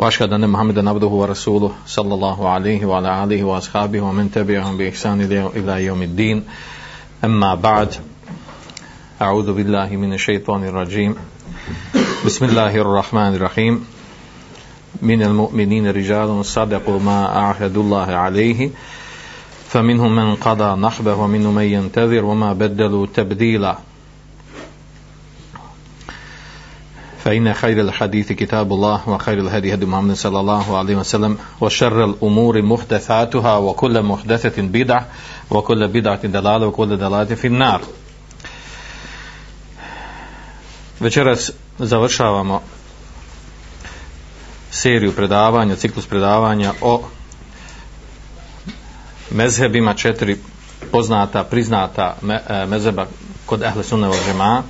وأشهد أن محمدا عبده ورسوله صلى الله عليه وعلى آله وأصحابه ومن تبعهم بإحسان إلى يوم الدين أما بعد أعوذ بالله من الشيطان الرجيم بسم الله الرحمن الرحيم من المؤمنين رجال صدقوا ما أعهدوا الله عليه فمنهم من قضى نحبه ومنهم من ينتظر وما بدلوا تبديلا فإن خير الحديث كتاب الله وخير الهدي هدي محمد صلى الله عليه وسلم وشر الأمور محدثاتها وكل محدثة بدعة وكل بدعة دلالة وكل دلالة في النار Večeras završavamo seriju predavanja, ciklus predavanja o mezhebima, četiri poznata, priznata me, e, mezheba kod Ehle Sunne od Žema.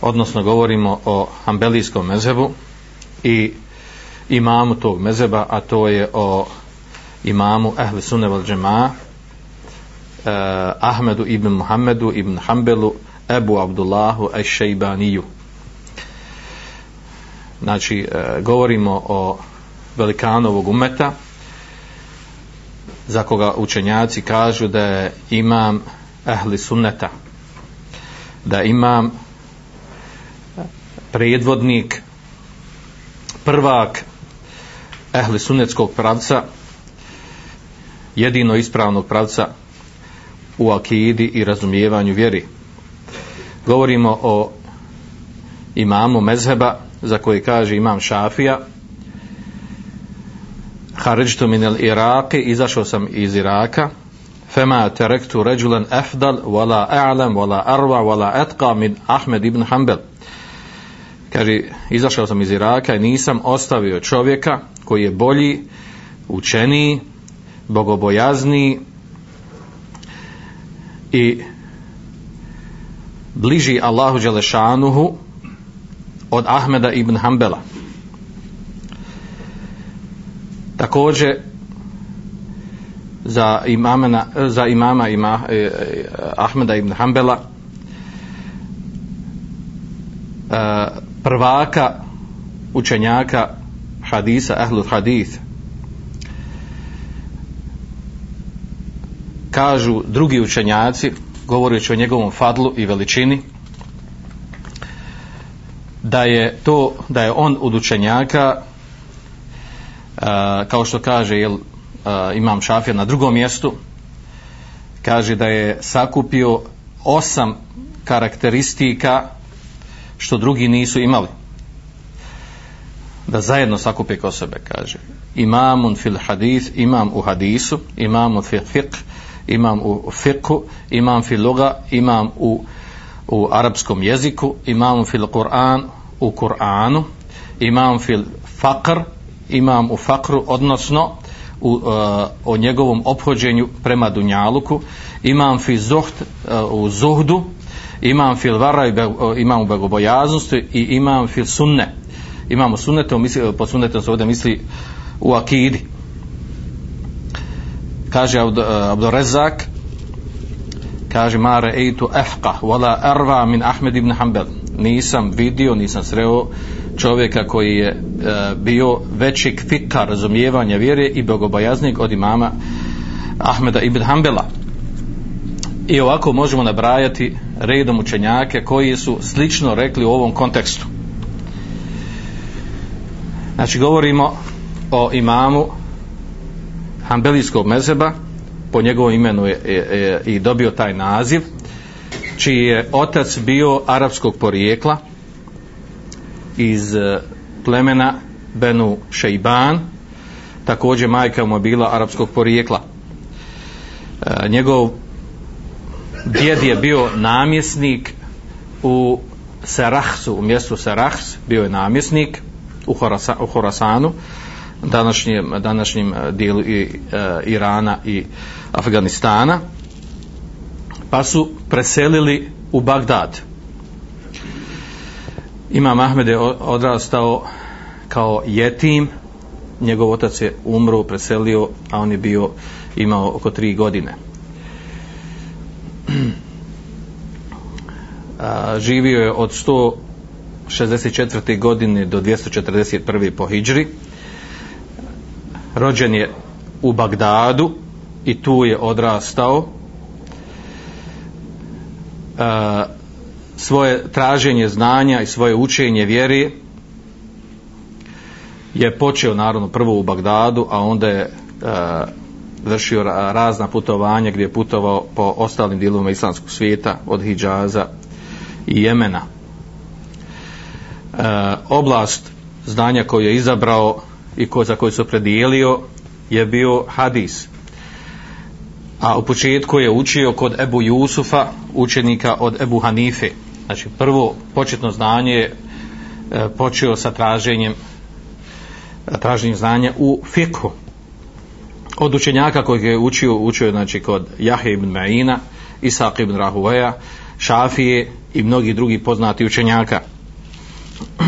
Odnosno govorimo o Ambelijskom mezebu i imamu tog mezeba, a to je o imamu Ehle Sunne val Žema, eh, Ahmedu ibn Muhammedu ibn Hanbelu Ebu Abdullahu Eš-Šejbaniju. Znači, eh, govorimo o velikanovog umeta, za koga učenjaci kažu da je imam ehli sunneta, da imam predvodnik, prvak ehli sunnetskog pravca, jedino ispravnog pravca u akidi i razumijevanju vjeri. Govorimo o imamu mezheba za koji kaže imam šafija Haridžtu min al-Iraqi izašao sam iz Iraka. Fema terektu ređulen efdal wala a'lam wala arwa wala etqa min Ahmed ibn Hanbel kaže izašao sam iz Iraka i nisam ostavio čovjeka koji je bolji učeniji bogobojazniji i bliži Allahu Đelešanuhu od Ahmeda ibn Hanbela. Također za imama, za imama ima, eh, Ahmeda ibn Hanbela eh, prvaka učenjaka hadisa ahlul hadith. Kažu drugi učenjaci govoreći o njegovom fadlu i veličini da je to da je on od učenjaka kao što kaže jel, imam šafija na drugom mjestu kaže da je sakupio osam karakteristika što drugi nisu imali. Da zajedno sakupe ko sebe kaže. Imamun fil hadis imam u hadisu imamun fil fiqh imam u fiqhu, imam fil luga, imam u, u arapskom jeziku, imam fil Kur'an u Kur'anu, imam fil faqr, imam u faqru, odnosno u, uh, o njegovom obhođenju prema Dunjaluku, imam fil zuhd uh, u zuhdu, imam fil vara i be, imam u begobojaznosti i imam fil sunne. Imamo sunnete, misli, pod sunnetom se ovdje misli u akidi. Kaže e, Abdur Rezak kaže Mare eitu efqa wala arva min Ahmed ibn Hanbel nisam vidio, nisam sreo čovjeka koji je e, bio veći fika razumijevanja vjere i bogobojaznik od imama Ahmeda ibn Hanbela i ovako možemo nabrajati redom učenjake koji su slično rekli u ovom kontekstu. Znači govorimo o imamu Hanbelijskog mezeba po njegovom imenu je, je, je i dobio taj naziv čiji je otac bio arapskog porijekla iz e, plemena Benu Šeiban također majka mu je bila arapskog porijekla. E, njegov djed je bio namjesnik u Sarahsu, u mjestu Sarahs, bio je namjesnik u, Horasa, u Horasanu današnjem, današnjem dijelu i, e, Irana i Afganistana pa su preselili u Bagdad. Imam Ahmed je odrastao kao jetim njegov otac je umro, preselio a on je bio imao oko tri godine a, živio je od 164. godine do 241. po Hidžri rođen je u Bagdadu i tu je odrastao a, svoje traženje znanja i svoje učenje vjere je počeo naravno prvo u Bagdadu a onda je a, vršio razna putovanja gdje je putovao po ostalim dijelovima islamskog svijeta od Hidžaza i Jemena. E, oblast znanja koju je izabrao i ko, za koju se predijelio je bio hadis. A u početku je učio kod Ebu Jusufa učenika od Ebu Hanife. Znači prvo početno znanje je e, počeo sa traženjem traženjem znanja u fikhu od učenjaka kojeg je učio, učio je znači kod Jahe ibn Ma'ina, Isak ibn Rahuveja, Šafije i mnogi drugi poznati učenjaka.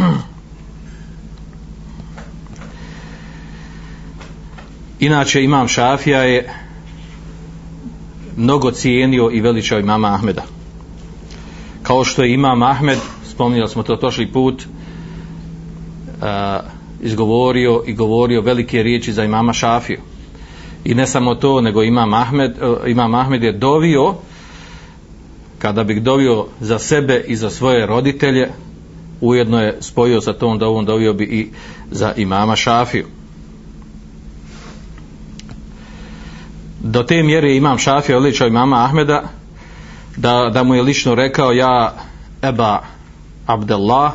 Inače imam Šafija je mnogo cijenio i veličao imama Ahmeda. Kao što je imam Ahmed, spominjali smo to prošli put, uh, izgovorio i govorio velike riječi za imama Šafiju i ne samo to, nego Imam Ahmed, eh, Imam Ahmed je dovio kada bih dovio za sebe i za svoje roditelje ujedno je spojio sa tom dovom dovio bi i za imama Šafiju. Do te mjere imam Šafija odličao imama Ahmeda da, da mu je lično rekao ja Eba Abdullah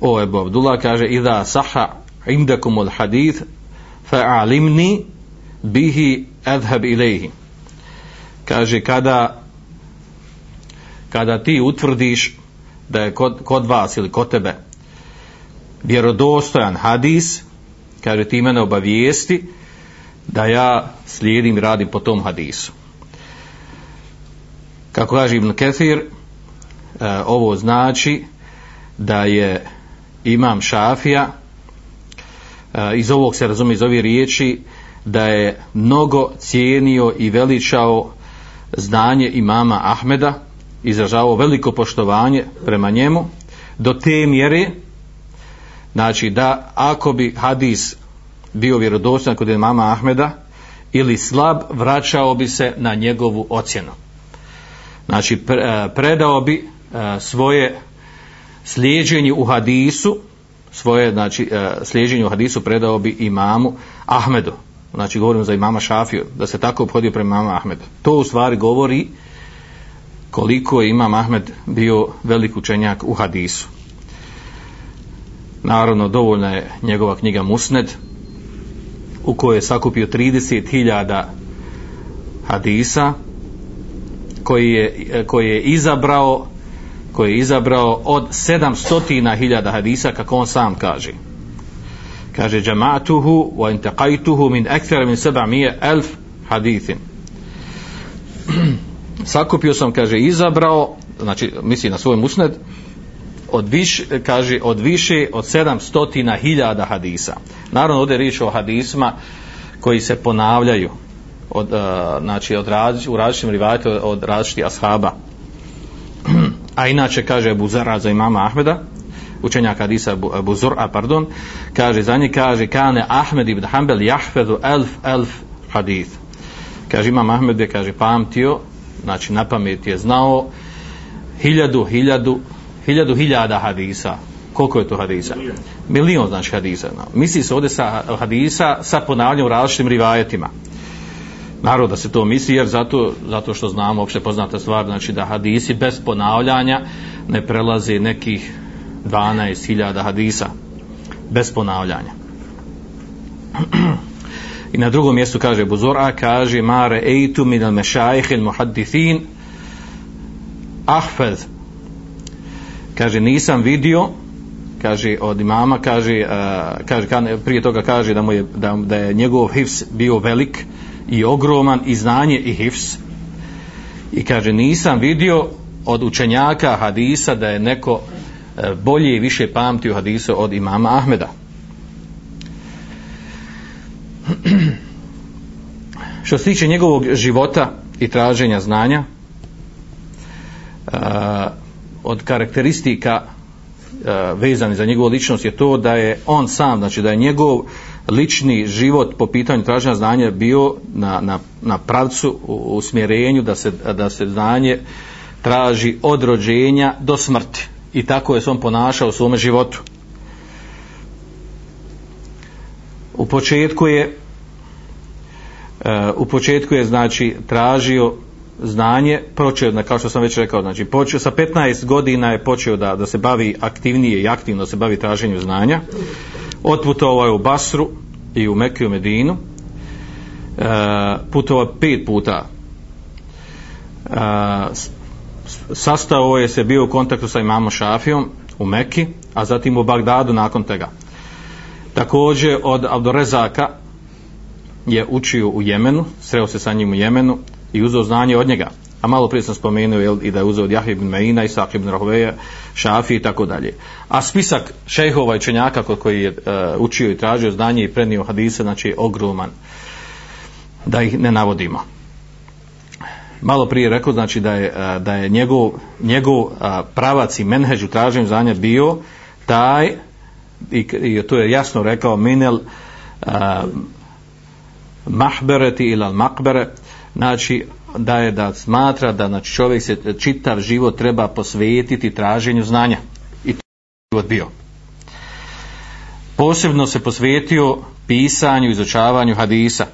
o Ebu Abdullah kaže Ida saha indakum al hadith fa'alimni bihi adhab ilaihi kaže kada kada ti utvrdiš da je kod, kod vas ili kod tebe vjerodostojan hadis kaže ti mene obavijesti da ja slijedim i radim po tom hadisu. Kako kaže Ibn Kethir e, ovo znači da je imam šafija e, iz ovog se razumije iz ove riječi da je mnogo cijenio i veličao znanje imama Ahmeda, izražavao veliko poštovanje prema njemu, do te mjere, znači da ako bi hadis bio vjerodostan kod imama Ahmeda, ili slab, vraćao bi se na njegovu ocjenu. Znači, e, predao bi e, svoje slijeđenje u hadisu, svoje znači, e, slijeđenje u hadisu predao bi imamu Ahmedu znači govorimo za imama Šafiju, da se tako obhodio prema imama Ahmedu. To u stvari govori koliko je imam Ahmed bio velik učenjak u hadisu. Naravno, dovoljna je njegova knjiga Musned, u kojoj je sakupio 30.000 hadisa, koji je, koji je izabrao koji je izabrao od 700.000 hadisa, kako on sam kaže kaže jama'tuhu wa intaqaituhu min ekthera min 700 elf hadithin. Sakupio sam kaže izabrao znači misli na svoj musned od više kaže od više od 700.000 hadisa. Naravno ovdje riječ o hadisima koji se ponavljaju od, uh, znači od različ, u različitim rivajetima od, od različitih ashaba. A inače kaže Abu Zara za imama Ahmeda učenjaka hadisa Abu, Abu Zur'a, pardon, kaže, za nje kaže, kane Ahmed ibn Hanbel jahfedu elf, elf hadith. Kaže, imam Ahmed je, kaže, pamtio, znači na pamet je znao hiljadu, hiljadu, hiljadu hiljada hadisa. Koliko je to hadisa? Milion, znači hadisa. No. Misli se ovdje sa hadisa sa ponavljanjem različitim rivajetima. Naravno da se to misli, jer zato, zato što znamo opšte poznata stvar, znači da hadisi bez ponavljanja ne prelaze nekih 12.000 hadisa bez ponavljanja. I na drugom mjestu kaže Buzora kaže mare eitu min al mešajih il muhaddithin ahfez. Kaže nisam vidio kaže od imama kaže, uh, kaže kan, prije toga kaže da mu je da, da je njegov hifs bio velik i ogroman i znanje i hifs i kaže nisam vidio od učenjaka hadisa da je neko bolje i više pamtio hadise od imama Ahmeda. Što se tiče njegovog života i traženja znanja uh, od karakteristika eh, vezani za njegovu ličnost je to da je on sam, znači da je njegov lični život po pitanju traženja znanja bio na, na, na pravcu u, u smjerenju da se, da se znanje traži od rođenja do smrti i tako je se on ponašao u svome životu. U početku je uh, u početku je znači tražio znanje počeo na kao što sam već rekao znači počeo sa 15 godina je počeo da da se bavi aktivnije i aktivno se bavi traženjem znanja. Otputovao je u Basru i u Mekiju i u Medinu. E, putovao pet puta e, sastao je se bio u kontaktu sa imamom Šafijom u Meki a zatim u Bagdadu nakon tega također od Abdorezaka je učio u Jemenu sreo se sa njim u Jemenu i uzeo znanje od njega. A malo prije sam spomenuo jel, i da je uzeo od Jahib ibn Meina, Isak ibn Rahveja, Šafi i tako dalje. A spisak šejhova i čenjaka kod koji je uh, učio i tražio znanje i prenio hadise, znači je ogroman. Da ih ne navodimo. Malo prije rekao znači da je, da je njegov, njegov pravac i menheđ u traženju znanja bio taj i, i to je jasno rekao minel uh, mahbereti ilal makbere. Znači da je da smatra da znači čovjek se čitav život treba posvetiti traženju znanja. I to je život bio. Posebno se posvetio pisanju izučavanju hadisa.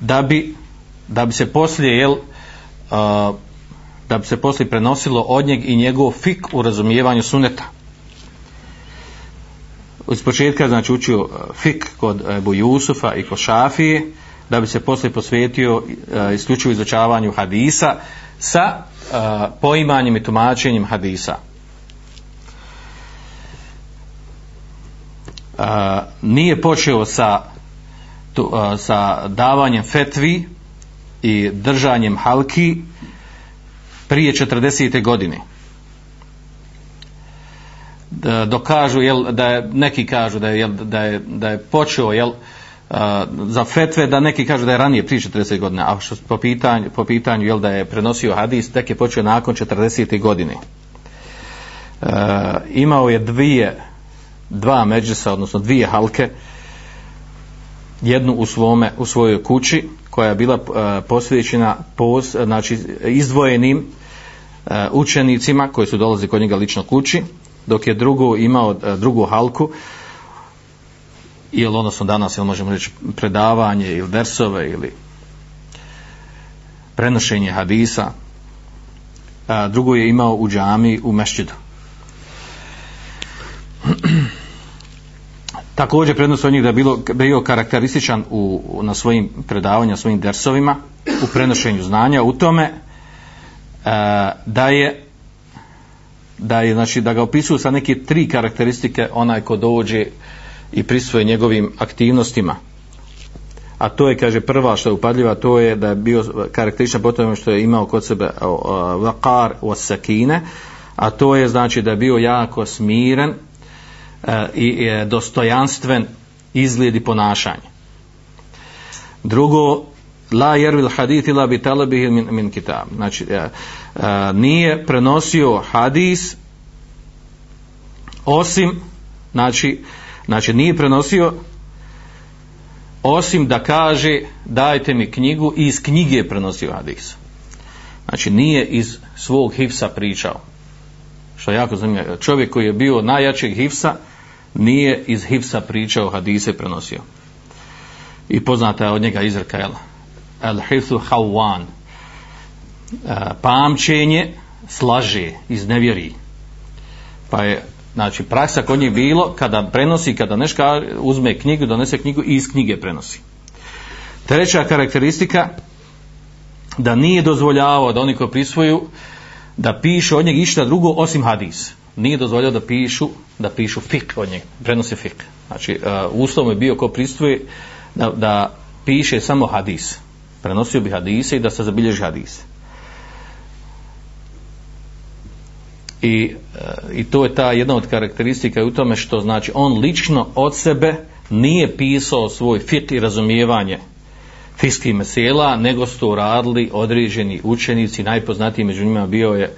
Da bi da bi se poslije jel da bi se poslije prenosilo od njeg i njegov fik u razumijevanju suneta iz početka znači učio e, fik kod Ebu Jusufa i kod Šafije da bi se poslije posvetio e, isključivo izučavanju hadisa sa e, poimanjem i tumačenjem hadisa. Nije počeo sa tu, sa davanjem fetvi i držanjem halki prije 40. godine da dokažu jel da je neki kažu da je jel, da je da je počeo jel uh, za fetve da neki kažu da je ranije prije 40 godina a što po pitanju po pitanju jel da je prenosio hadis tek je počeo nakon 40. godine uh, imao je dvije dva međusa odnosno dvije halke jednu u svome u svojoj kući koja je bila e, posvećena pos, znači izdvojenim e, učenicima koji su dolazi kod njega lično kući dok je drugo imao e, drugu halku. Ili odnosno danas ili možemo reći predavanje ili dersove ili prenošenje hadisa. Drugu drugo je imao u džami u mešćidu. također prednost od njih da je bilo, bio karakterističan u, na svojim predavanjima, svojim dersovima u prenošenju znanja u tome e, da je da je znači da ga opisuju sa neke tri karakteristike onaj ko dođe i prisvoje njegovim aktivnostima. A to je kaže prva što je upadljiva to je da je bio karakterističan po tome što je imao kod sebe e, e, vakar od sakine a to je znači da je bio jako smiren E, i e, dostojanstven izgled i ponašanje. Drugo la jervil hadith ila bi talabihi min, min kitab. Znači e, e, nije prenosio hadis osim znači, znači nije prenosio osim da kaže dajte mi knjigu i iz knjige je prenosio hadis. Znači nije iz svog hifsa pričao što je jako zanimljivo. Čovjek koji je bio najjačeg hifsa nije iz hifsa pričao hadise prenosio. I poznata je od njega izreka jel? el hifsu hawan. E, pamćenje slaže iz nevjeri pa je znači praksa kod njih bilo kada prenosi kada neška uzme knjigu donese knjigu i iz knjige prenosi. Treća karakteristika da nije dozvoljavao da oni koji prisvoju da pišu od njega išta drugo osim hadis. Nije dozvoljeno da pišu da pišu fik od njega, prenose fik. Znači, uh, uslovom je bio ko pristuje da, da piše samo hadis. Prenosio bi hadise i da se zabilježi hadis. I, uh, I to je ta jedna od karakteristika u tome što znači on lično od sebe nije pisao svoj fik i razumijevanje fiskih mesela, nego su to radili određeni učenici, najpoznatiji među njima bio je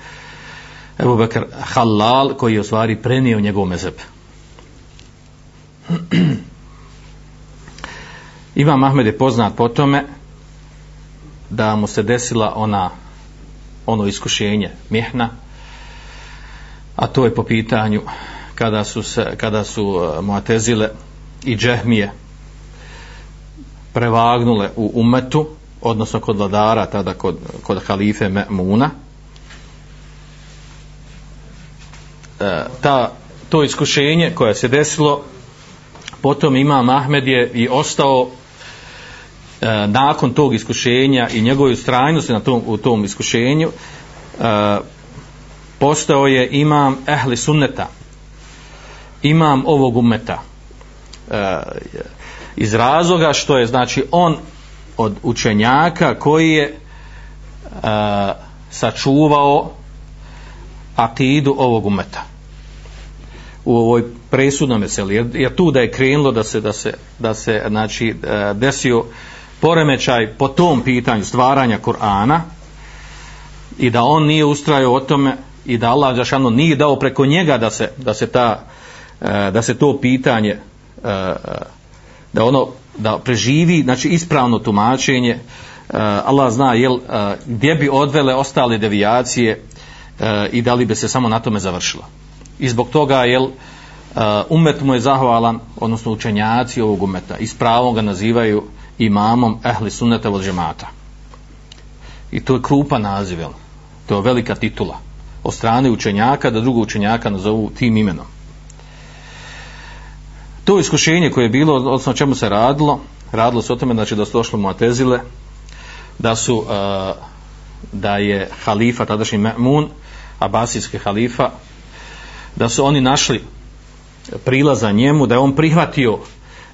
Ebu Bekr Halal, koji je u stvari prenio njegov mezeb. Imam Ahmed je poznat po tome da mu se desila ona ono iskušenje mihna a to je po pitanju kada su se kada su eh, uh, Muatezile i Džehmije prevagnule u umetu, odnosno kod vladara, tada kod, kod halife Muna. E, ta, to iskušenje koje se desilo, potom Imam Ahmed je i ostao e, nakon tog iskušenja i njegove ustrajnosti na tom, u tom iskušenju, e, postao je imam ehli sunneta, imam ovog umeta. E, iz razloga što je znači on od učenjaka koji je uh, sačuvao akidu ovog umeta u ovoj presudnom meseli jer, jer tu da je krenulo da se da se da se znači e, desio poremećaj po tom pitanju stvaranja Kur'ana i da on nije ustrajao o tome i da Allah Žešano nije dao preko njega da se, da se, ta, e, da se to pitanje uh, da ono da preživi znači ispravno tumačenje. E, Allah zna jel e, gdje bi odvele ostale devijacije e, i da li bi se samo na tome završilo. I zbog toga jel umet mu je zahvalan odnosno učenjaci ovog umeta i ga nazivaju imamom ehli sunneta od džemata i to je krupa naziv jel? to je velika titula. Od strane učenjaka da drugog učenjaka nazovu tim imenom to iskušenje koje je bilo, odnosno čemu se radilo, radilo se o tome znači da su došli Muatezile, da su uh, da je halifa, tadašnji Ma'mun, abasijski halifa, da su oni našli prilaza njemu, da je on prihvatio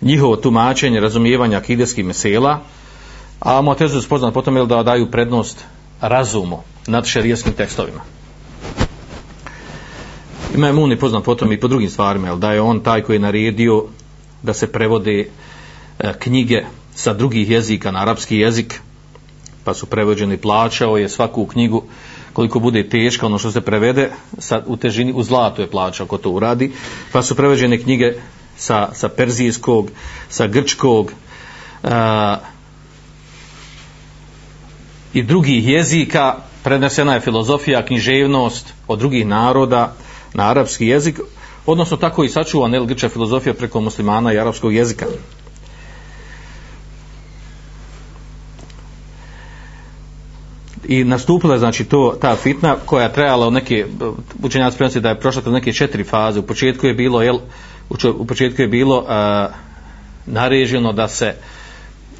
njihovo tumačenje, razumijevanja akideskih mesela, a Muatezile su poznat potom da daju prednost razumu nad šerijskim tekstovima. Ima Emun je poznat potom i po drugim stvarima, jel, da je on taj koji je naredio da se prevode e, knjige sa drugih jezika na arapski jezik, pa su prevođeni plaćao je svaku knjigu koliko bude teška, ono što se prevede sa, u težini, u zlatu je plaćao ko to uradi, pa su prevođene knjige sa, sa perzijskog, sa grčkog, e, i drugih jezika, prenesena je filozofija, književnost od drugih naroda, na arapski jezik, odnosno tako i sačuva nelgiča filozofija preko muslimana i arapskog jezika. I nastupila je znači to ta fitna koja je trajala u neke učenjaci prenosi da je prošla kroz neke četiri faze. U početku je bilo jel u početku je bilo uh, naređeno da se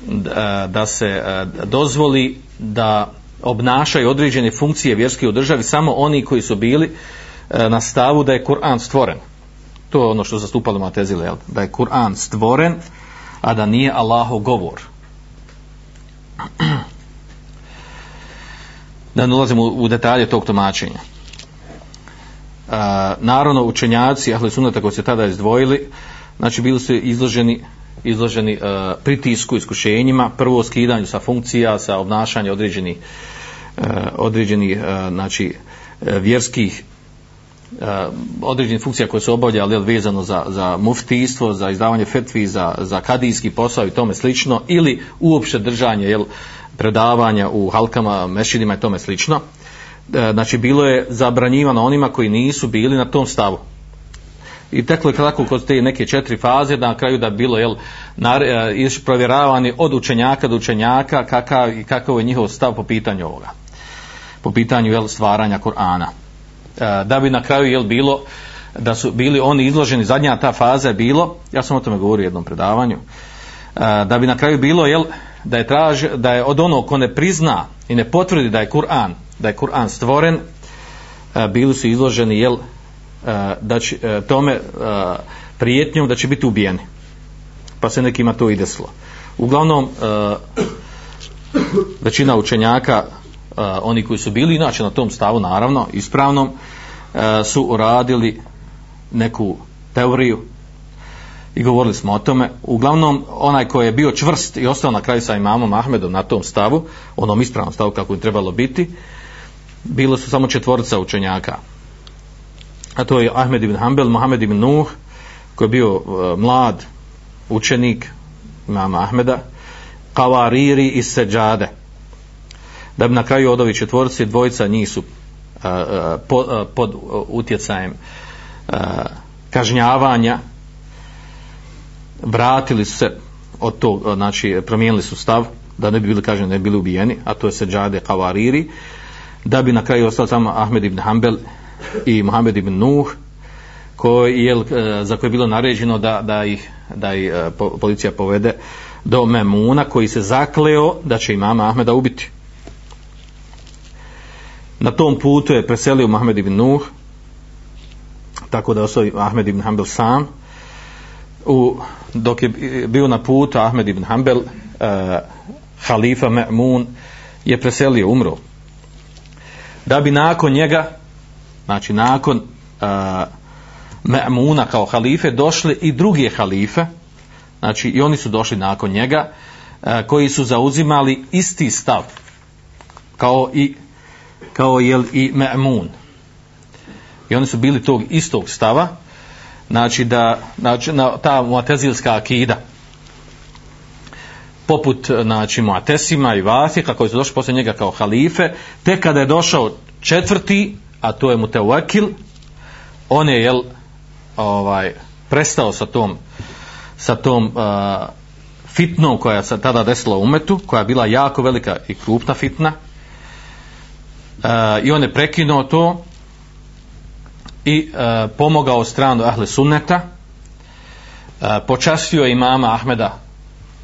da, da se uh, dozvoli da obnašaju određene funkcije vjerske u državi samo oni koji su bili uh, E, na stavu da je Kur'an stvoren. To je ono što zastupalo Matezile, da je Kur'an stvoren, a da nije Allahov govor. Da ne ulazimo u detalje tog tumačenja. Uh, naravno, učenjaci, ahli sunata koji se tada izdvojili, znači bili su izloženi izloženi uh, pritisku, iskušenjima, prvo skidanju sa funkcija, sa obnašanja određenih uh, određeni, uh, znači, uh, vjerskih Eh, određenih funkcija koje su obavljali vezano za, za muftijstvo, za izdavanje fetvi, za, za kadijski posao i tome slično, ili uopšte držanje jel, predavanja u halkama, mešidima i tome slično. Eh, znači, bilo je zabranjivano onima koji nisu bili na tom stavu. I teklo je tako kod te neke četiri faze, da na kraju da bilo jel, nar, uh, provjeravani od učenjaka do učenjaka kakav, kakav je njihov stav po pitanju ovoga. Po pitanju jel, stvaranja Kur'ana. Da bi na kraju jel bilo da su bili oni izloženi zadnja ta faza je bilo ja sam o tome govorio u jednom predavanju da bi na kraju bilo jel da je traž, da je od onog ko ne prizna i ne potvrdi da je Kur'an da je Kur'an stvoren bili su izloženi jel, da će, e, tome prijetnjom da će biti ubijeni. Pa se nekima to i desilo. Uglavnom većina učenjaka oni koji su bili inače na tom stavu naravno ispravnom e, su uradili neku teoriju i govorili smo o tome. Uglavnom, onaj koji je bio čvrst i ostao na kraju sa imamom Ahmedom na tom stavu, onom ispravnom stavu kako je trebalo biti, bilo su samo četvorica učenjaka. A to je Ahmed ibn Hanbel, Mohamed ibn Nuh, koji je bio uh, mlad učenik imama Ahmeda, Kavariri i Seđade. Da bi na kraju od ovih četvorci dvojica njih su a, a, pod, a, pod utjecajem kažnjavanja vratili su se od tog, znači promijenili su stav da ne bi bili kažnjeni, ne bi bili ubijeni, a to je Seđade Kavariri, da bi na kraju ostao samo Ahmed ibn Hanbel i Mohamed ibn Nuh, koji je, e, za koje je bilo naređeno da, da ih, da ih e, policija povede do Memuna, koji se zakleo da će imama Ahmeda ubiti. Na tom putu je preselio Mohamed ibn Nuh, tako da ostao Ahmed ibn Hanbel sam, u, dok je bio na putu Ahmed ibn Hanbel eh, uh, halifa Ma'mun je preselio, umro. Da bi nakon njega znači nakon eh, uh, Ma'muna kao halife došli i druge halife znači i oni su došli nakon njega uh, koji su zauzimali isti stav kao i kao jel i Ma'mun i oni su bili tog istog stava znači da znači na ta muatezilska akida poput znači muatesima i vasika koji su došli posle njega kao halife te kada je došao četvrti a to je mutawakil on je jel ovaj prestao sa tom sa tom uh, fitnom koja se tada desila u umetu koja je bila jako velika i krupna fitna Eh, i on je prekinuo to i e, pomogao stranu Ahle Sunneta, e, počastio je imama Ahmeda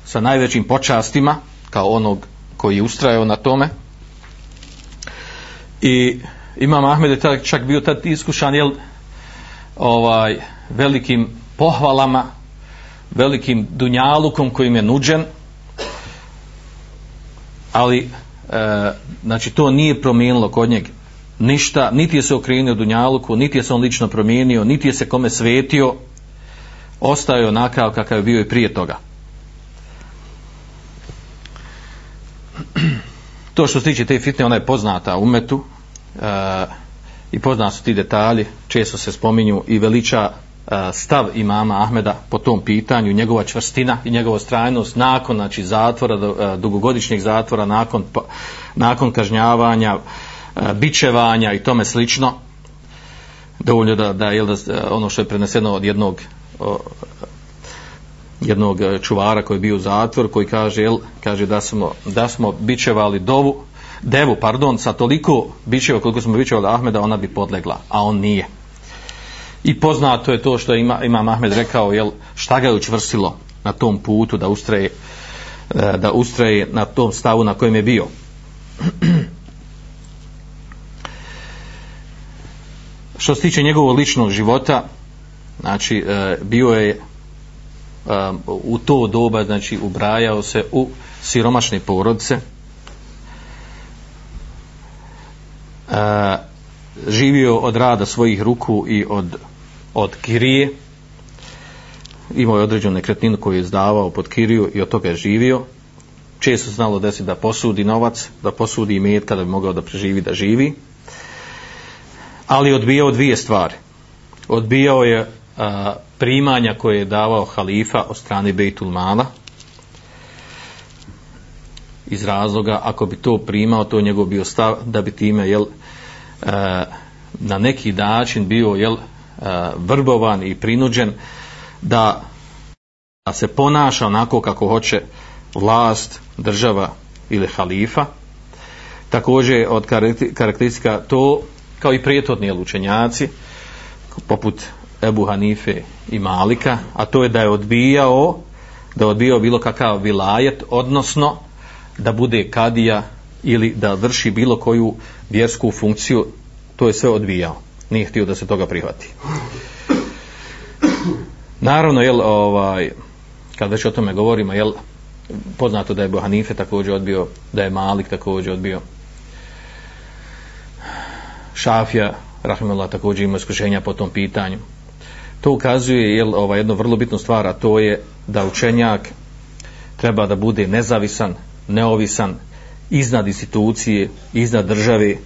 sa najvećim počastima, kao onog koji je ustrajao na tome. I imam Ahmed je tad, čak bio tad iskušan jel, ovaj, velikim pohvalama, velikim dunjalukom kojim je nuđen, ali e, znači to nije promijenilo kod njega ništa, niti je se okrenio Dunjaluku, niti je se on lično promijenio, niti je se kome svetio, ostao je onakav kakav je bio i prije toga. To što se tiče te fitne, ona je poznata u umetu e, i poznati su ti detalji, često se spominju i veliča stav imama Ahmeda po tom pitanju, njegova čvrstina i njegova strajnost nakon znači, zatvora, dugogodišnjeg zatvora, nakon, pa, nakon kažnjavanja, bičevanja i tome slično. Dovoljno da, da, jel, da ono što je preneseno od jednog jednog čuvara koji je bio u zatvor koji kaže jel, kaže da smo, da smo bičevali dovu devu, pardon, sa toliko bičeva koliko smo bičevali Ahmeda ona bi podlegla, a on nije i poznato je to što ima, ima Ahmed rekao jel, šta ga je učvrstilo na tom putu da ustraje e, da ustraje na tom stavu na kojem je bio. Što se tiče njegovog ličnog života znači e, bio je e, u to doba znači ubrajao se u siromašne porodce živio od rada svojih ruku i od od kirije. Imao je određenu nekretninu koju je izdavao pod kiriju i od toga je živio. Često znalo desiti da posudi novac da posudi imetka da bi mogao da preživi da živi. Ali odbijao dvije stvari. Odbijao je a, primanja koje je davao halifa od strane Bejtul Mala. Iz razloga ako bi to primao, to njegov bio stav da bi time jel, a, na neki način bio jel, a, E, vrbovan i prinuđen da, da se ponaša onako kako hoće vlast, država ili halifa. Također od karakteristika to kao i prijetodni učenjaci poput Ebu Hanife i Malika a to je da je odbijao da je odbijao bilo kakav vilajet odnosno da bude kadija ili da vrši bilo koju vjersku funkciju to je sve odbijao nije htio da se toga prihvati. Naravno jel ovaj kad već o tome govorimo jel poznato da je Bohanife također odbio da je Malik također odbio. Šafija rahimullah također ima iskušenja po tom pitanju. To ukazuje jel ovaj jednu vrlo bitnu stvar a to je da učenjak treba da bude nezavisan neovisan iznad institucije iznad države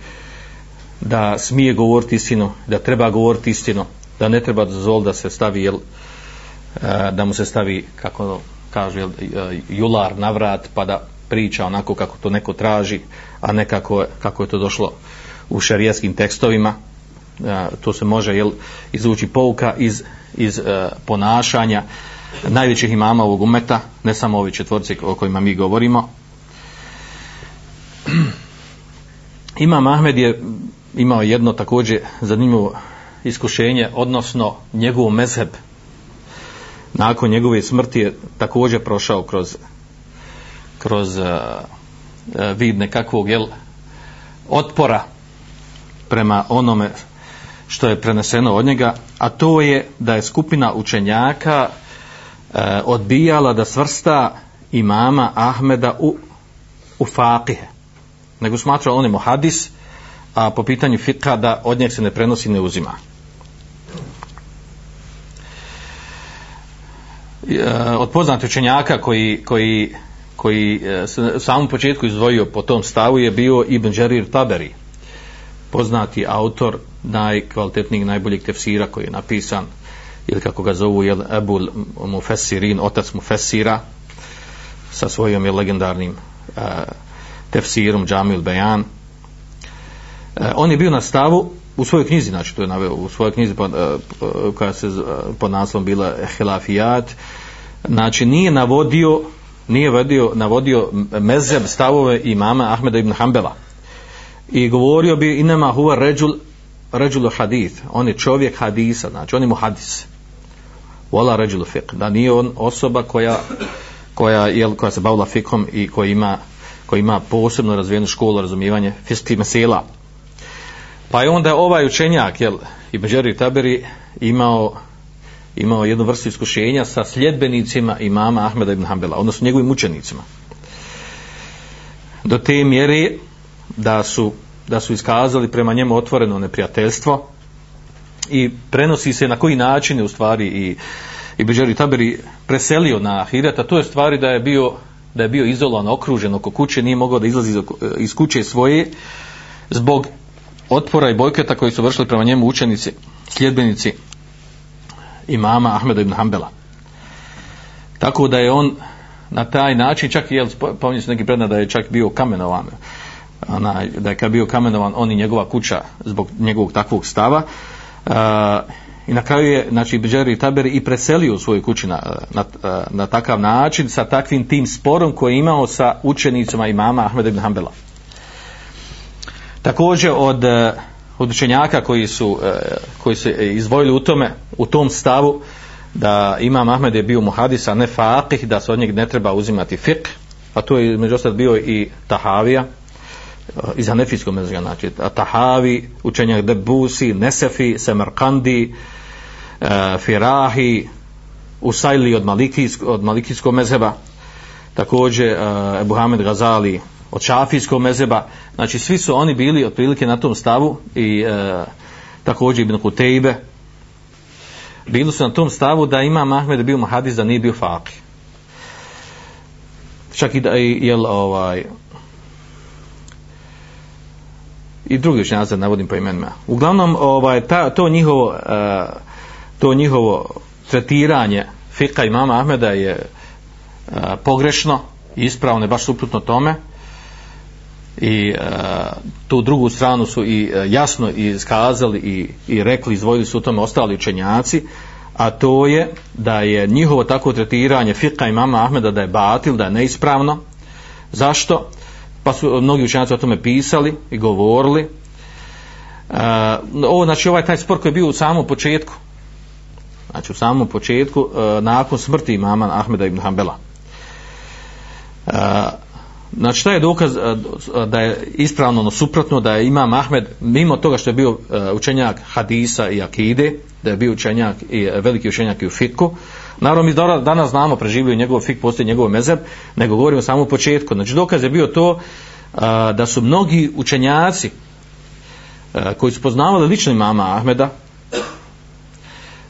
da smije govoriti istinu da treba govoriti istinu da ne treba dozvol da se stavi jel, e, da mu se stavi kako ono kaže jel, e, jular na vrat pa da priča onako kako to neko traži a ne kako, kako je to došlo u šarijaskim tekstovima. E, to se može jel, izvući pouka iz, iz ponašanja najvećih imama ovog umeta ne samo ovi četvorci o kojima mi govorimo. Imam Ahmed je imao jedno također zanimljivo iskušenje, odnosno njegov mezheb nakon njegove smrti je također prošao kroz kroz uh, vid nekakvog jel, otpora prema onome što je preneseno od njega, a to je da je skupina učenjaka uh, odbijala da svrsta imama Ahmeda u, u fakihe. Nego smatrao on je muhadis, a po pitanju fikha da od njeg se ne prenosi ne uzima. E, od poznatih učenjaka koji, koji, koji e, se u samom početku izdvojio po tom stavu je bio Ibn Đerir Taberi, poznati autor najkvalitetnijeg, najboljeg tefsira koji je napisan, ili kako ga zovu, je Ebul Mufessirin, otac Mufessira, sa svojim je legendarnim uh, tefsirom Džamil Bejan, Eh, on je bio na stavu u svojoj knjizi, znači to je naveo u svojoj knjizi pod, uh, koja se uh, pod naslovom bila Hilafijat, znači nije navodio nije vodio, navodio mezeb stavove imama Ahmeda ibn Hanbela. I govorio bi inama huwa ređul ređulu hadith, on je čovjek hadisa, znači on je mu hadis wala ređulu fiqh, da nije on osoba koja koja, jel, koja se bavila fikom i koja ima, koja ima posebno razvijenu školu razumijevanje fiskih mesela. Pa je onda ovaj učenjak, jel, i Beđeri Taberi, imao, imao jednu vrstu iskušenja sa sljedbenicima imama Ahmeda ibn Hanbala, odnosno njegovim učenicima. Do te mjere da su, da su iskazali prema njemu otvoreno neprijateljstvo i prenosi se na koji način je u stvari i, i Beđeri Taberi preselio na Ahireta, to je stvari da je bio da je bio izolovan, okružen oko kuće, nije mogao da izlazi iz kuće svoje zbog otpora i bojkota koji su vršili prema njemu učenici, sljedbenici imama Ahmeda ibn Hanbela. Tako da je on na taj način, čak i, pominje se neki predna da je čak bio kamenovan, onaj, da je kad bio kamenovan on i njegova kuća zbog njegovog takvog stava, uh, i na kraju je, znači, Beđeri Taberi i preselio u svoju kući na, na, na takav način, sa takvim tim sporom koji je imao sa učenicima imama Ahmeda ibn Hanbela također od eh, od učenjaka koji su eh, koji su izvojili u tome u tom stavu da imam Ahmed je bio muhadis a ne faqih da se od njeg ne treba uzimati fiqh a to je među ostalih bio i Tahavija eh, iz Hanefijskog mezga znači a Tahavi učenjak Debusi Nesefi Semerkandi Firahi Usajli od, Malikijsk, od Malikijskog mezheba. Također Ebu Hamed Gazali od šafijskog mezeba, znači svi su oni bili otprilike na tom stavu i e, također Ibn Kutejbe, bili su na tom stavu da ima Ahmed bio mahadis da nije bio faqih. Čak i da jel ovaj i drugi učenjaci da navodim po imenima. Uglavnom ovaj ta, to njihovo e, to njihovo tretiranje fika imama Ahmeda je e, pogrešno ispravno je baš suprotno tome i e, tu drugu stranu su i e, jasno iskazali i, i rekli, izvojili su u tome ostali učenjaci, a to je da je njihovo tako tretiranje fiqa imama Ahmeda da je batil, da je neispravno. Zašto? Pa su mnogi učenjaci o tome pisali i govorili. E, ovo, znači ovaj taj spor koji je bio u samom početku, znači u samom početku, e, nakon smrti imama Ahmeda ibn Hanbala. E, Znači, šta je dokaz da je ispravno, ono suprotno, da je Imam Ahmed, mimo toga što je bio e, učenjak hadisa i akide, da je bio učenjak i e, veliki učenjak i u fiku, naravno mi danas znamo, preživio njegov fik, postoji njegov mezeb, nego govorimo samo u početku. Znači, dokaz je bio to da su mnogi učenjaci e, koji su poznavali lično imama Ahmeda,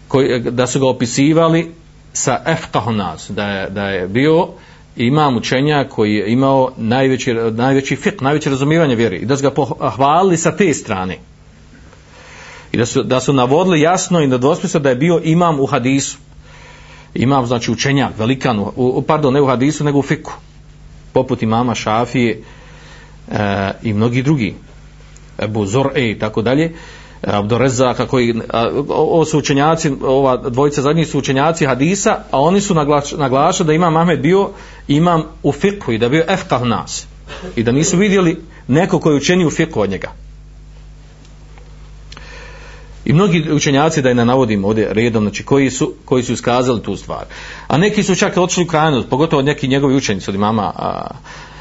koji, da su ga opisivali sa efkahonaz, da je, da je bio imam učenja koji je imao najveći, najveći fik, najveće razumijevanje vjere i da su ga pohvalili sa te strane. I da su, da su navodili jasno i nedvosmisleno da je bio imam u hadisu. Imam, znači učenjak, velikan, u, u, pardon, ne u hadisu, nego u fiku. Poput imama Šafije e, i mnogi drugi. Ebu Zor'e i tako dalje. Abdorezaka koji, a, ovo su učenjaci, ova dvojica zadnji su učenjaci hadisa, a oni su naglaš, naglašali da imam Ahmed bio imam u fiku i da bio efkah nas. I da nisu vidjeli neko koji učeni u fiqhu od njega. I mnogi učenjaci da je ne navodim ovdje redom, znači koji su, koji su iskazali tu stvar. A neki su čak otišli u krajinu, pogotovo neki njegovi učenici od imama a,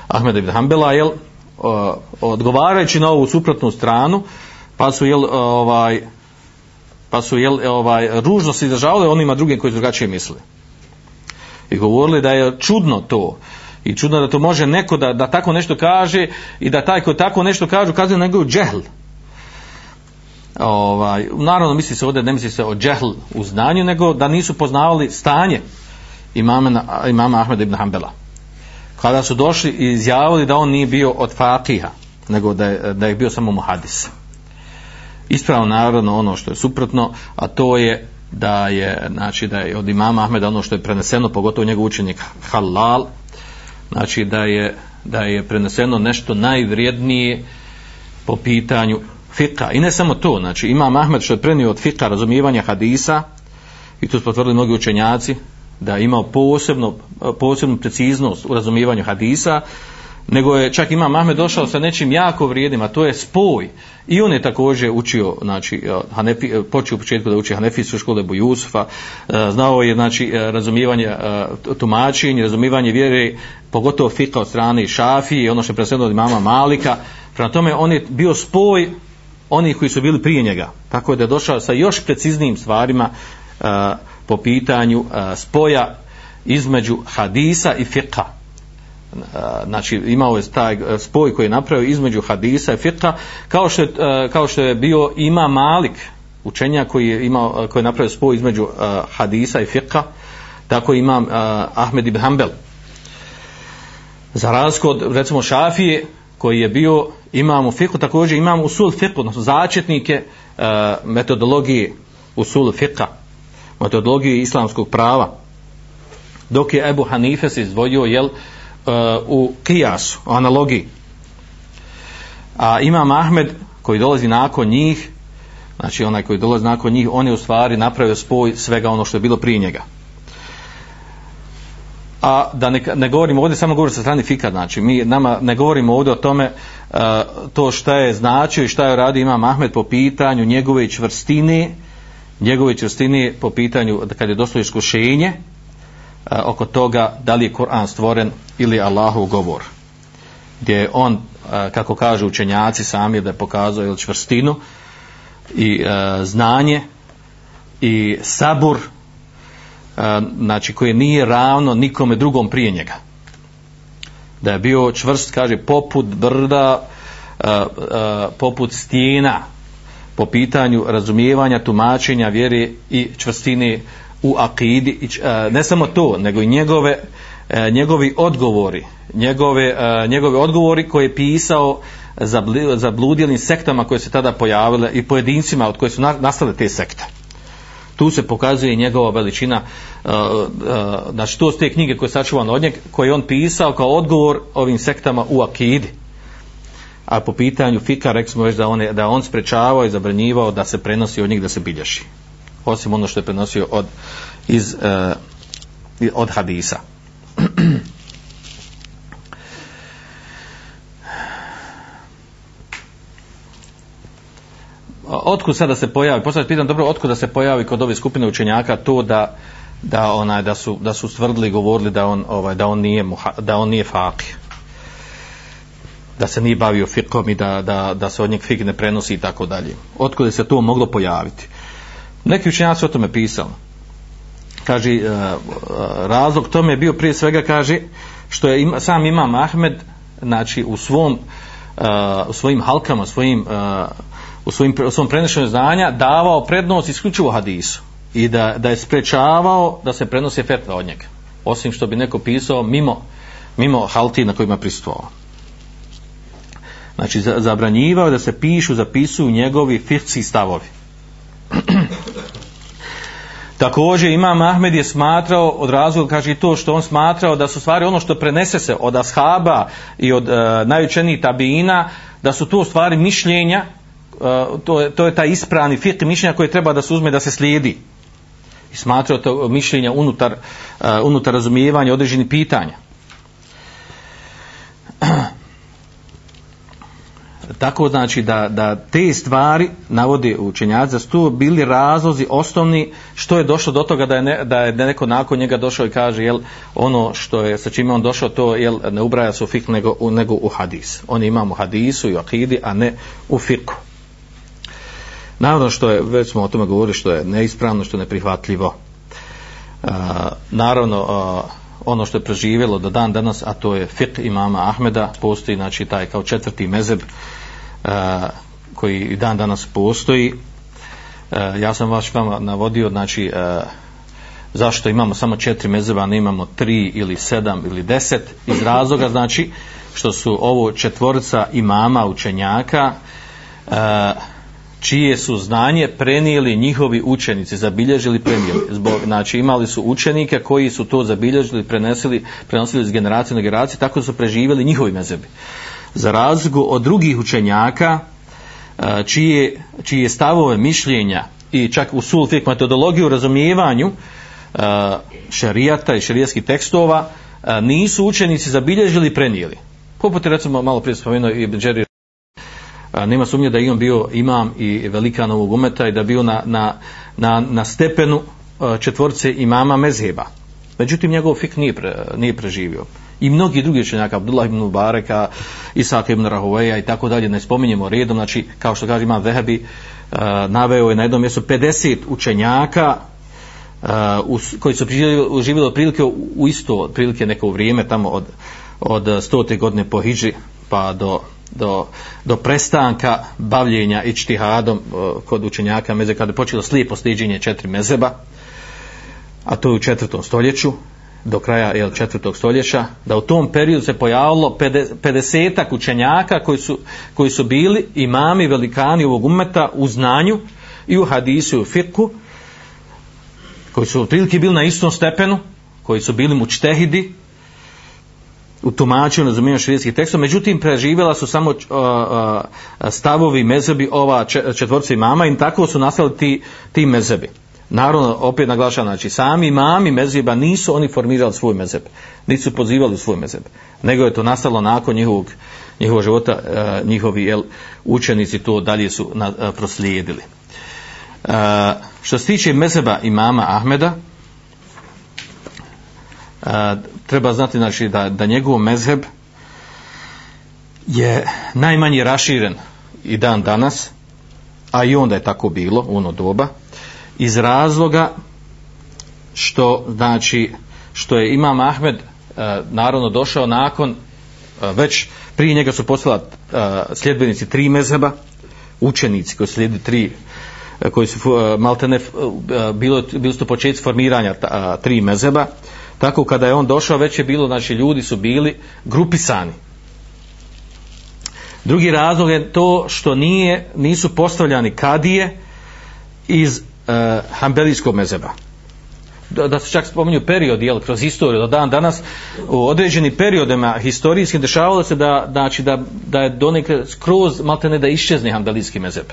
Ahmeda ibn Hanbela, jel, a, odgovarajući na ovu suprotnu stranu, pa su jel ovaj pa su jel ovaj ružno se izražavali onima drugim koji drugačije misle. I govorili da je čudno to i čudno da to može neko da, da tako nešto kaže i da taj ko tako nešto kaže kaže nego džehl. Ovaj, naravno misli se ovdje, ne misli se o džehl u znanju, nego da nisu poznavali stanje imama, imama Ahmeda ibn Hanbala. Kada su došli i izjavili da on nije bio od Fatiha, nego da je, da je bio samo muhadis ispravno naravno ono što je suprotno, a to je da je, znači da je od imama Ahmeda ono što je preneseno, pogotovo njegov učenik halal, znači da je, da je preneseno nešto najvrijednije po pitanju fika. I ne samo to, znači imam Ahmed što je prenio od fika razumijevanja hadisa, i tu su potvrdili mnogi učenjaci, da je imao posebno, posebnu preciznost u razumijevanju hadisa, nego je čak imam Ahmed došao sa nečim jako vrijednim, a to je spoj. I on je također učio, znači, e, Hanefi, e, počeo u početku da uči Hanefijsku škole Ebu Jusufa, e, znao je, znači, razumijevanje, tumačenje, razumijevanje vjere, pogotovo fika od strane Šafije i ono što je predsjedno od imama Malika. Prema tome, on je bio spoj onih koji su bili prije njega. Tako je da je došao sa još preciznijim stvarima po pitanju spoja između hadisa i fika znači imao je taj e, spoj koji je napravio između hadisa i fiqha kao što je, e, kao što je bio ima Malik učenja koji je imao e, koji je napravio spoj između hadisa i fiqha tako imam Ahmed ibn Hanbel. Za razliku od recimo Šafije koji je bio imam u fiqhu također imam u usul fiqhu odnosno začetnike metodologije usul fiqha metodologije islamskog prava. Dok je Ebu Hanife se izdvojio jel, uh, Eh, u kijasu, u analogiji. A imam Ahmed koji dolazi nakon njih, znači onaj koji dolazi nakon njih, on je u stvari napravio spoj svega ono što je bilo prije njega. A da ne, ne govorimo ovdje, samo govorimo sa strane fika, znači mi nama ne govorimo ovdje o tome uh, to šta je značio i šta je radio imam Ahmed po pitanju njegove čvrstine, njegove čvrstine po pitanju kad je došlo iskušenje, oko toga da li je Kur'an stvoren ili Allahov govor. Gdje je on, kako kažu učenjaci sami, da je pokazao ili čvrstinu i znanje i sabur, znači koje nije ravno nikome drugom prije njega. Da je bio čvrst, kaže, poput brda, poput stijena, po pitanju razumijevanja, tumačenja, vjere i čvrstine u akidi e, ne samo to nego i njegove e, njegovi odgovori njegove e, njegove odgovori koje je pisao za za sektama koje se tada pojavile i pojedincima od koje su nastale te sekte. Tu se pokazuje njegova veličina znači to su te knjige koje sačuvano od njega koje on pisao kao odgovor ovim sektama u akidi. A po pitanju fika rekli već da on, je, da on sprečavao i zabranjivao da se prenosi od njih da se bilješi osim ono što je prenosio od iz uh, od hadisa otkud sada se pojavi poslije pitam dobro otkud da se pojavi kod ove skupine učenjaka to da da onaj da su da su stvrdili govorili da on ovaj da on nije muha, da on nije faqih da se nije bavio fikom i da, da, da se od njeg fik ne prenosi i tako dalje. Otkud je se to moglo pojaviti? Neki učenjaci o tome pisali. Kaže, e, e, razlog tome je bio prije svega, kaže, što je ima, sam imam Ahmed, znači u svom, e, u svojim halkama, svojim, u, svojim, u svom prenošenju znanja davao prednost isključivo hadisu i da, da je sprečavao da se prenosi fetva od njega. Osim što bi neko pisao mimo, mimo halti na kojima pristovao. Znači, zabranjivao da se pišu, zapisuju njegovi fikci stavovi. Također Imam Ahmed je smatrao od razloga kaže i to što on smatrao da su stvari ono što prenese se od ashaba i od e, najučenijih tabina da su to stvari mišljenja e, to, je, to je taj ispravni fiqh mišljenja koje treba da se uzme da se slijedi. I smatrao to mišljenja unutar, e, unutar razumijevanja određenih pitanja. tako znači da, da te stvari navodi učenjaci da su tu bili razlozi osnovni što je došlo do toga da je, ne, da je neko nakon njega došao i kaže jel ono što je sa čime on došao to jel ne ubraja se u fik nego, u, nego u hadis. Oni imamo hadisu i akidi a ne u fiku naravno što je već smo o tome govorili što je neispravno što je neprihvatljivo. Uh, naravno uh, ono što je preživjelo do dan danas, a to je fiqh imama Ahmeda, postoji znači taj kao četvrti mezeb uh, e, koji i dan danas postoji. Uh, ja sam vaš vama navodio, znači, uh, zašto imamo samo četiri mezeba, a ne imamo tri ili sedam ili deset, iz razloga, znači, što su ovo četvorca imama učenjaka, uh, čije su znanje prenijeli njihovi učenici, zabilježili, prenijeli. Zbog, znači imali su učenike koji su to zabilježili, prenesili, prenosili iz generacije na generaciju, tako su preživjeli njihovi mezebi. Za razliku od drugih učenjaka, e, čije, čije stavove mišljenja i čak u sulfik metodologiju razumijevanju e, šarijata i šarijatskih tekstova, e, nisu učenici zabilježili, prenijeli. Poput je recimo malo prije spomenuo i Džeri a, nema sumnje da je on bio imam i velika novog umeta i da bio na, na, na, na stepenu a, četvorce imama mezheba. Međutim, njegov fik nije, pre, nije preživio. I mnogi drugi učenjaka, Abdullah ibn Bareka, Isak ibn Rahoveja i tako dalje, ne spominjemo redom, znači, kao što kaže imam Vehebi, naveo je na jednom mjestu 50 učenjaka uh, koji su živjeli prilike u, u isto prilike neko vrijeme tamo od, od 100. godine po Hidži pa do do, do prestanka bavljenja ičtihadom e, kod učenjaka meze kada je počelo slijepo stiđenje četiri mezeba a to je u četvrtom stoljeću do kraja jel, četvrtog stoljeća da u tom periodu se pojavilo 50 učenjaka koji su, koji su bili imami velikani ovog umeta u znanju i u hadisu i u fiku koji su otprilike bili na istom stepenu koji su bili mučtehidi u tumačenju razumijevanju širijetskih tekstova, međutim preživjela su samo uh, uh, stavovi mezebi ova četvorca imama i tako su nastali ti, ti mezebi. Naravno, opet naglašavam, znači sami imami mezeba nisu oni formirali svoj mezeb, nisu pozivali svoj mezeb, nego je to nastalo nakon njihovog, njihovog života, uh, njihovi jel, učenici to dalje su na, uh, proslijedili. Uh, što se tiče mezeba imama Ahmeda, a, treba znati znači, da, da njegov mezheb je najmanje raširen i dan danas, a i onda je tako bilo u ono doba, iz razloga što znači što je Imam Ahmed e, naravno došao nakon e, već prije njega su poslala e, sljedbenici tri mezheba učenici koji slijedi tri e, koji su e, maltene e, bilo, bilo su to početci formiranja ta, tri mezheba tako kada je on došao već je bilo znači ljudi su bili grupisani. Drugi razlog je to što nije nisu postavljani kadije iz e, hambelijskog mezeba da, da se čak spominju period jel, kroz istoriju do dan danas u određenim periodima historijskim dešavalo se da, znači, da, da je donekle skroz maltene da iščezne hambelijski mezeb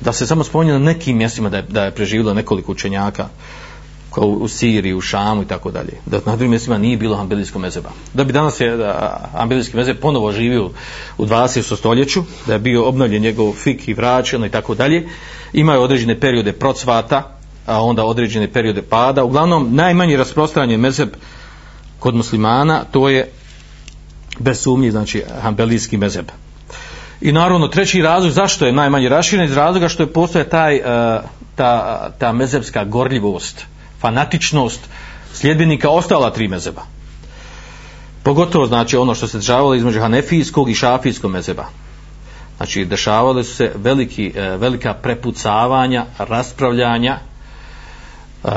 da se samo spominje na nekim mjestima da je, da je preživilo nekoliko učenjaka. uh, kao u Siriji, u Šamu i tako dalje. Da na drugim mjestima nije bilo ambelijskog mezeba. Da bi danas je ambelijski mezeb ponovo živio u 20. stoljeću, da je bio obnovljen njegov fik i vraćeno i tako dalje, imaju određene periode procvata, a onda određene periode pada. Uglavnom, najmanji rasprostranjen mezeb kod muslimana, to je bez sumnje znači ambelijski mezeb i naravno treći razlog zašto je najmanje raširen iz razloga što je postoje taj eh, ta, ta mezebska gorljivost fanatičnost sljedbenika ostala tri mezeba pogotovo znači ono što se dešavalo između hanefijskog i šafijskog mezeba znači dešavale su se veliki, e, velika prepucavanja raspravljanja e,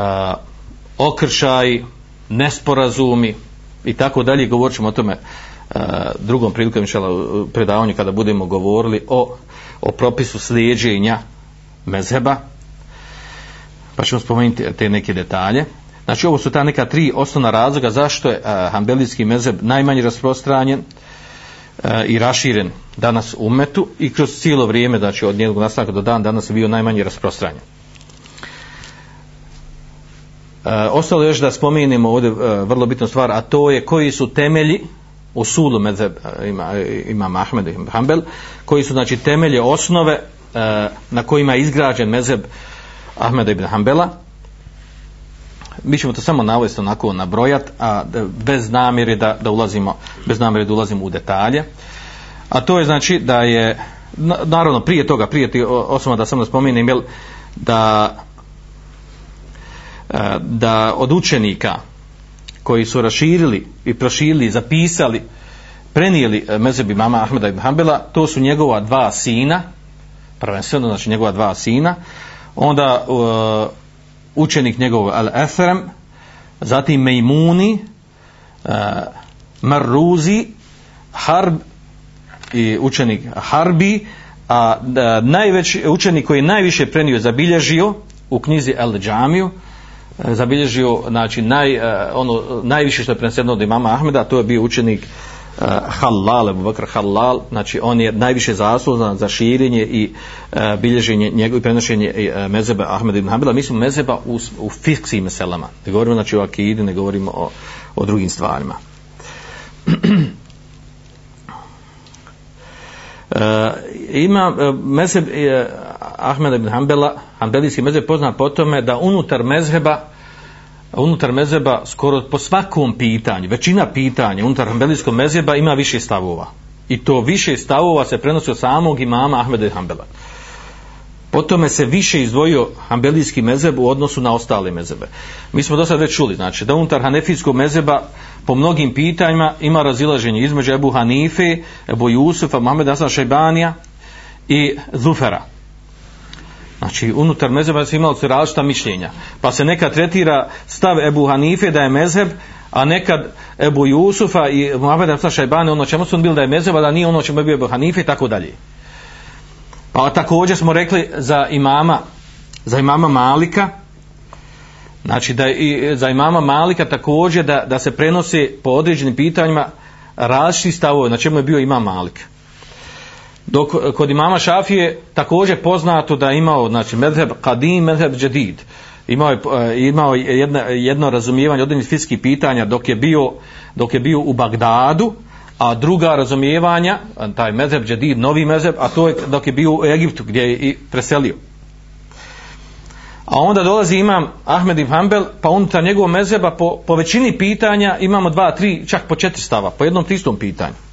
okršaj nesporazumi i tako dalje. Govorit ćemo o tome e, drugom prilikom inšala predavanju kada budemo govorili o, o propisu slijeđenja mezheba pa ćemo spomenuti te neke detalje. Znači ovo su ta neka tri osnovna razloga zašto je e, uh, hambelijski mezheb najmanje rasprostranjen uh, i raširen danas u metu i kroz cijelo vrijeme znači od njegovog nastanka do dan danas je bio najmanje rasprostranjen. E, ostalo još da spomenemo ovdje e, vrlo bitnu stvar, a to je koji su temelji u sulu mezeb e, ima, ima Ahmed i Hanbel, koji su znači temelje osnove e, na kojima je izgrađen mezeb Ahmeda ibn Hanbela. Mi ćemo to samo navesti onako nabrojat, a e, bez namjere da, da ulazimo, bez namjere da ulazimo u detalje. A to je znači da je, naravno prije toga, prije ti osnova da sam da spomenem, jel, da e, da od učenika koji su raširili i proširili, zapisali, prenijeli e, mezebi mama Ahmeda ibn Hanbala, to su njegova dva sina, prvenstveno znači njegova dva sina, onda uh, učenik njegov Al-Ethrem, zatim Mejmuni, uh, Marruzi, Harb i učenik Harbi, a uh, najveći učenik koji je najviše prenio zabilježio u knjizi El-Džamiju, uh, zabilježio znači naj, uh, ono, najviše što je preneseno od imama Ahmeda to je bio učenik Eh, uh, Halal, Abu Bakr Halal znači on je najviše zaslužan za širenje i uh, bilježenje njegov i prenošenje eh, uh, mezeba Ahmed ibn Hanbala mi smo mezeba u, u fiksijim meselama. Ne govorimo znači o akidi ne govorimo o, o drugim stvarima. Uh, ima uh, mezheb uh, Ahmed ibn Hanbala Hanbelijski mezheb poznat po tome da unutar mezheba unutar mezheba skoro po svakom pitanju većina pitanja unutar Hanbelijskog mezheba ima više stavova i to više stavova se prenosi od samog imama Ahmeda ibn Hanbala Potome se više izdvojio Hanbelijski mezeb u odnosu na ostale mezebe. Mi smo do sad već čuli, znači, da unutar Hanefijskog mezeba po mnogim pitanjima ima razilaženje između Ebu Hanife, Ebu Jusufa, Mohameda Hasan Šajbanija i Zufera. Znači, unutar mezheba se imali su različita mišljenja. Pa se nekad tretira stav Ebu Hanife da je mezheb, a nekad Ebu Jusufa i Muhammed Hasan Šajbane, ono čemu su on bili da je mezheb, a da nije ono čemu je bio Ebu Hanife i tako dalje. Pa također smo rekli za imama za imama Malika znači da i za imama Malika također da, da se prenosi po određenim pitanjima različiti stavovi na čemu je bio imam Malik dok eh, kod imama Šafije također poznato da je imao znači medheb kadim, medheb džedid. imao je, eh, imao jedno, jedno razumijevanje određenih fiskih pitanja dok je bio dok je bio u Bagdadu a druga razumijevanja, eh, taj mezheb džedid, novi mezheb, a to je dok je bio u Egiptu gdje je i preselio. A onda dolazi imam Ahmed ibn Hanbel, pa unutar njegovog mezheba po, po većini pitanja imamo dva, tri, čak po četiri stava, po jednom tistom pitanju.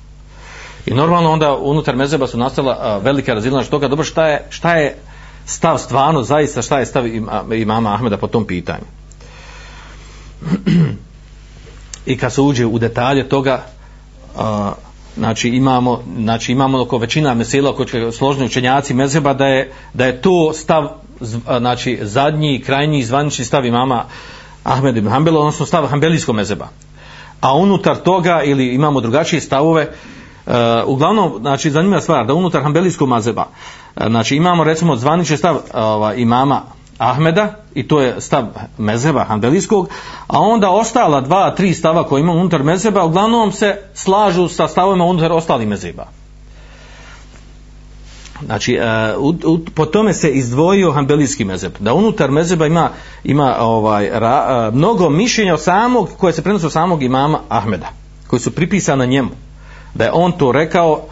I normalno onda unutar mezeba su nastala velika razilina što toga, dobro šta je, šta je stav stvarno, zaista šta je stav imama Ahmeda po tom pitanju. I kad se uđe u detalje toga, a, znači imamo znači imamo oko većina mesela oko složni učenjaci mezheba da je da je to stav znači zadnji krajnji zvanični stav imama Ahmed ibn Hanbel odnosno stav hanbelijskog mezheba a unutar toga ili imamo drugačije stavove Uh, uglavnom, znači, zanimljiva stvar, da unutar hanbelijskog mazeba, uh, znači, imamo, recimo, zvanični stav uh, imama Ahmeda i to je stav mezeba hanbelijskog a onda ostala dva, tri stava koje ima unutar mezeba uglavnom se slažu sa stavovima unutar ostalih mezeba znači uh, u, u, po tome se izdvojio hanbelijski mezeb da unutar mezeba ima ima ovaj ra, uh, mnogo mišljenja od samog koje se prenose od samog imama Ahmeda koji su pripisana njemu da je on to rekao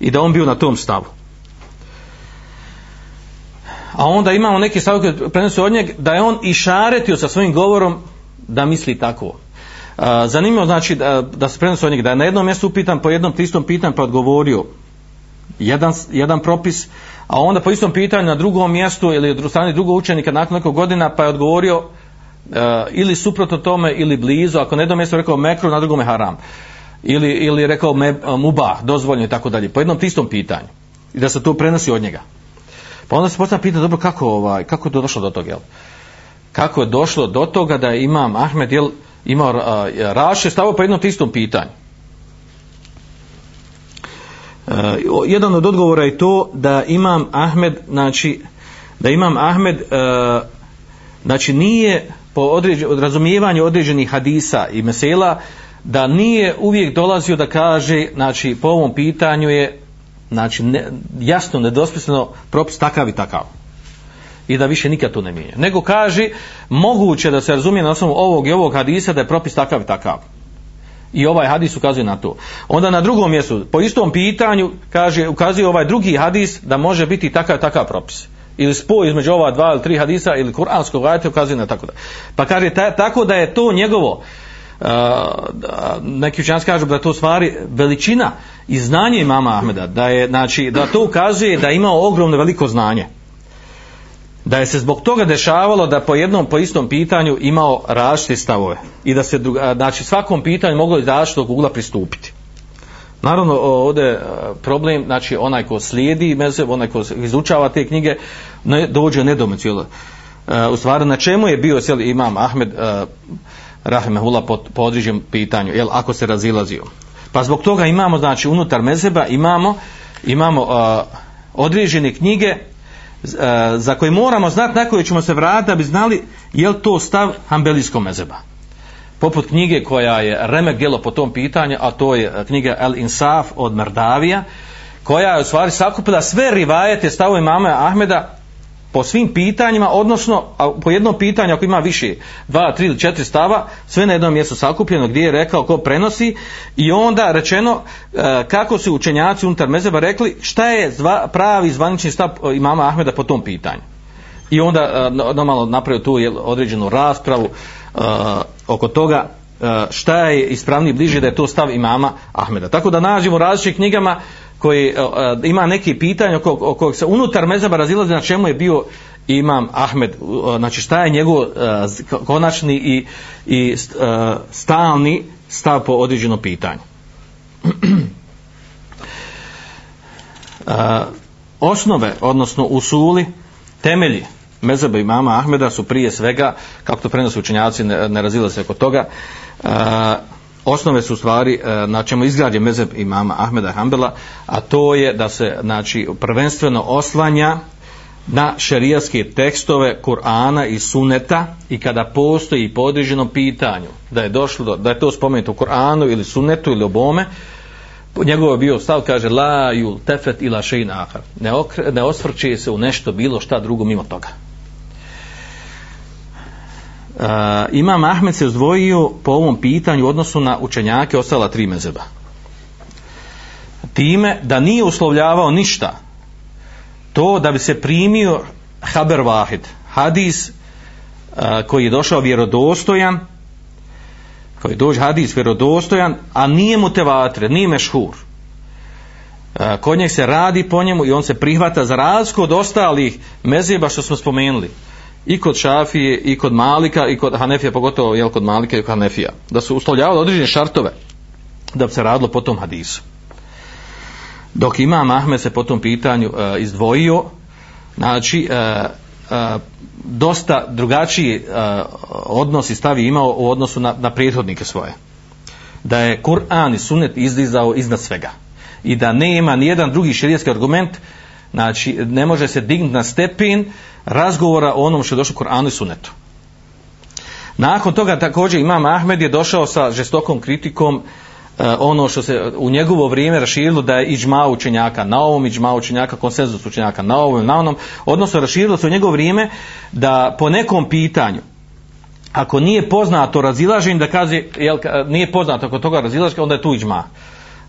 i da on bio na tom stavu. A onda imamo neke stavke koje prenose od njeg da je on išaretio sa svojim govorom da misli tako. Zanimljivo znači da, da se prenosi od njega da je na jednom mjestu upitan po jednom tistom pitanju pa odgovorio. Jedan, jedan propis, a onda po istom pitanju na drugom mjestu ili od strane drugog učenika nakon nekog godina pa je odgovorio e, ili suprotno tome ili blizu, ako na jednom mjestu rekao mekru, na drugom je haram. Ili, ili rekao me, mubah, dozvoljno i tako dalje. Po jednom tistom pitanju. I da se to prenosi od njega. Pa onda se postavlja pitanje, dobro, kako, ovaj, kako je to došlo do toga, jel? Kako je došlo do toga da imam Ahmed, jel, imao raše stavo po jednom tistom pitanju. Uh, jedan od odgovora je to da imam Ahmed, znači, da imam Ahmed, uh, znači nije po određ, razumijevanju određenih hadisa i mesela, da nije uvijek dolazio da kaže, znači, po ovom pitanju je, znači, ne, jasno, nedospisano, propis takav i takav. I da više nikad to ne mijenja. Nego kaže, moguće da se razumije na osnovu ovog i ovog hadisa da je propis takav i takav. I ovaj hadis ukazuje na to. Onda na drugom mjestu, po istom pitanju, kaže, ukazuje ovaj drugi hadis da može biti takav takav propis. Ili spoj između ova dva ili tri hadisa ili kuranskog ajta ukazuje na tako da. Pa kaže, ta, tako da je to njegovo, uh, neki učenjaci kažu da to stvari veličina i znanje imama Ahmeda, da, je, znači, da to ukazuje da je imao ogromno veliko znanje da je se zbog toga dešavalo da po jednom po istom pitanju imao različite stavove i da se znači svakom pitanju moglo iz različitog ugla pristupiti. Naravno ovdje e, problem, znači onaj ko slijedi mezeb, onaj ko izučava te knjige, ne, dođe nedomicilo. E, u stvari na čemu je bio sjel, imam Ahmed uh, rahmehullah po, po određenom pitanju, jel, ako se razilazio. Pa zbog toga imamo, znači unutar mezeba imamo imamo uh, određene knjige uh, za koje moramo znati na koje ćemo se vratiti da bi znali jel to stav hambelijskog mezeba. Poput knjige koja je remek djelo po tom pitanju, a to je e, knjiga El Insaf od Mardavija, koja je u stvari sakupila sve rivajete stavove mame Ahmeda po svim pitanjima, odnosno a po jednom pitanju ako ima više, dva, tri ili četiri stava, sve na jednom mjestu sakupljeno gdje je rekao ko prenosi i onda rečeno e, kako su učenjaci unutar mezeba rekli šta je zva, pravi zvanični stav e, imama Ahmeda po tom pitanju. I onda e, normalno napravio tu određenu raspravu e, oko toga e, šta je ispravni bliže da je to stav imama Ahmeda. Tako da nađemo u različitim knjigama koji uh, ima neki pitanje oko kojeg se unutar mezaba razilazi na čemu je bio imam Ahmed, uh, znači šta je njegov uh, konačni i, i uh, stalni stav po određeno pitanje. uh, osnove, odnosno usuli, temelji mezaba imama Ahmeda su prije svega, kako to prenosi učenjaci, ne, ne razilaze oko toga, uh, osnove su stvari e, na čemu izgrađen mezeb imama Ahmeda Hanbala, a to je da se znači prvenstveno oslanja na šerijatske tekstove Kur'ana i Suneta i kada postoji podređeno pitanju da je došlo do, da je to spomenuto u Kur'anu ili Sunetu ili obome njegov je bio stav kaže la yul tefet ila šein ahar ne, okre, ne osvrće se u nešto bilo šta drugo mimo toga. Uh, Imam Ahmed se uzdvojio po ovom pitanju u odnosu na učenjake ostala tri mezeba. Time da nije uslovljavao ništa to da bi se primio haber vahid, hadis uh, koji je došao vjerodostojan, koji dođe hadis vjerodostojan, a nije mu tevatre, nije mešhur. Uh, kod njeg se radi po njemu i on se prihvata za razliku od ostalih mezeba što smo spomenuli i kod Šafije, i kod Malika, i kod Hanefija, pogotovo jel, kod Malika i kod Hanefija, da su uslovljavali određene šartove da bi se radilo po tom hadisu. Dok imam Ahmed se po tom pitanju e, izdvojio, znači, e, e, dosta drugačiji e, odnos i stavi imao u odnosu na, na prethodnike svoje. Da je Kur'an i Sunnet izdizao iznad svega. I da nema ni jedan drugi širijetski argument, znači, ne može se dignuti na stepen razgovora o onom što je došlo u Koranu i Sunetu. Nakon toga također Imam Ahmed je došao sa žestokom kritikom uh, ono što se u njegovo vrijeme raširilo da je iđma učenjaka na ovom, iđma učenjaka, konsenzus učenjaka na ovom, na onom, odnosno raširilo se u njegovo vrijeme da po nekom pitanju ako nije poznato razilaženje da kaže, jel, nije poznato ako toga razilaženje, onda je tu iđma.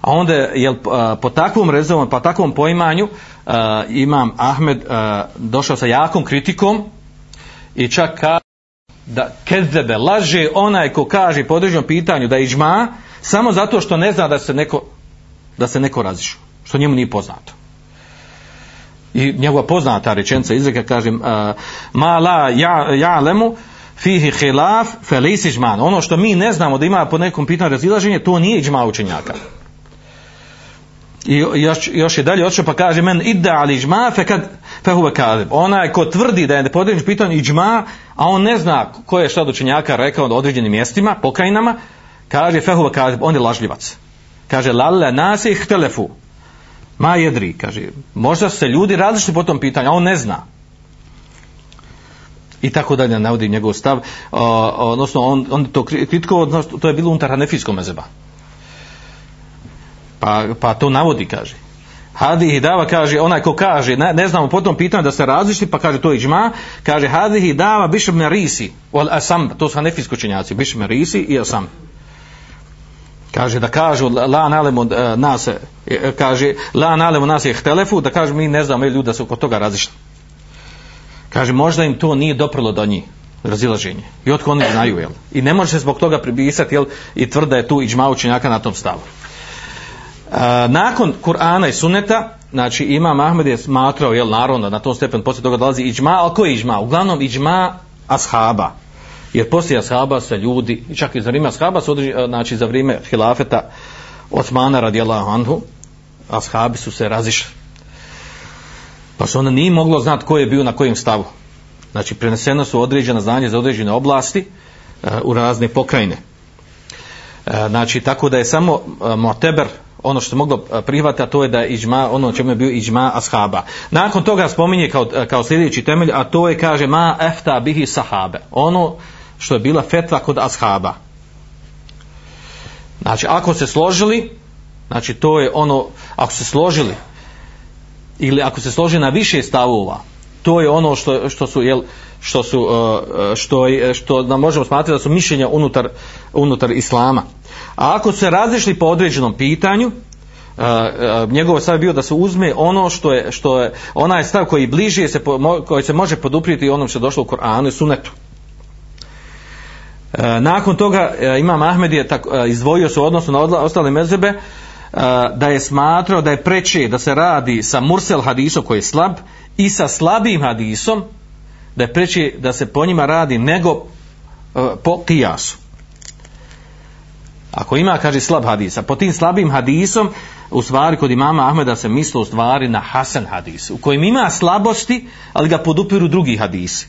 A onda je po takvom rezovom, po takvom poimanju uh, imam Ahmed uh, došao sa jakom kritikom i čak kaže da kezebe, laže onaj ko kaže po određenom pitanju da je iđma, samo zato što ne zna da se neko, da se neko razišu, što njemu nije poznato. I njegova poznata rečenica izreka kažem uh, ma la ja, ja lemu fihi hilaf felisi džman. Ono što mi ne znamo da ima po nekom pitanju razilaženje, to nije iđma učenjaka. I još, još je dalje otišao pa kaže men idda ali iđma fe kad fe huve kadib. Onaj ko tvrdi da je po pitanje iđma, a on ne zna ko je šta od učenjaka rekao na određenim mjestima, pokrajinama, kaže fe huve kadib, on je lažljivac. Kaže lalle nasi ih. Ma jedri, kaže, možda se ljudi različiti po tom pitanju, a on ne zna. I tako dalje navodi njegov stav, uh, odnosno on, on to kritiko, to je bilo unutar hanefijskog mezeba. Pa, pa to navodi, kaže. Hadih i dava kaže, onaj ko kaže, ne, ne znamo po tom pitanju da se različiti, pa kaže to iđma, kaže hadih i dava bišem merisi, ol asam, to su hanefijski učenjaci, bišem merisi i asam. Kaže da kažu la nalemu eh, nas eh, kaže la nalemu nas je htelefu da kaže mi ne znamo ljudi da su oko toga različiti. kaže možda im to nije doprlo do njih razilaženje. I otko oni znaju jel? I ne može se zbog toga pripisati, jel? I tvrda je tu iđma učenjaka na tom stavu nakon Kur'ana i Sunneta, znači Imam Ahmed je smatrao jel naravno na tom stepenu poslije toga dolazi iđma ali ko je iđma uglavnom iđma ashaba jer poslije ashaba se ljudi, čak i za vrijeme ashaba se održi, znači za vrijeme hilafeta Osmana radijallahu anhu, ashabi su se razišli. Pa se onda nije moglo znati ko je bio na kojem stavu. Znači preneseno su određena znanje za određene oblasti uh, u razne pokrajine. Uh, znači tako da je samo uh, Mu'teber ono što moglo prihvatiti, a to je da je iđma, ono čemu je bio iđma ashaba. Nakon toga spominje kao, kao sljedeći temelj, a to je, kaže, ma efta bihi sahabe. Ono što je bila fetva kod ashaba. Znači, ako se složili, znači to je ono, ako se složili, ili ako se složi na više stavova, to je ono što, što su, jel, što su, e, e, što, što da možemo smatrati da su mišljenja unutar, unutar islama. A ako se razišli po određenom pitanju, e, njegov stav je bio da se uzme ono što je, što je onaj stav koji bliže se, koji se može poduprijeti onom što je došlo u Koranu i Sunetu. Nakon toga imam Ahmed je tako, izdvojio se odnosno na ostale mezebe da je smatrao da je preče da se radi sa mursel hadisom koji je slab i sa slabim hadisom da je preći da se po njima radi nego e, po kijasu ako ima kaže slab hadisa po tim slabim hadisom u stvari kod imama Ahmeda se mislo u stvari na Hasan hadis u kojem ima slabosti ali ga podupiru drugi hadisi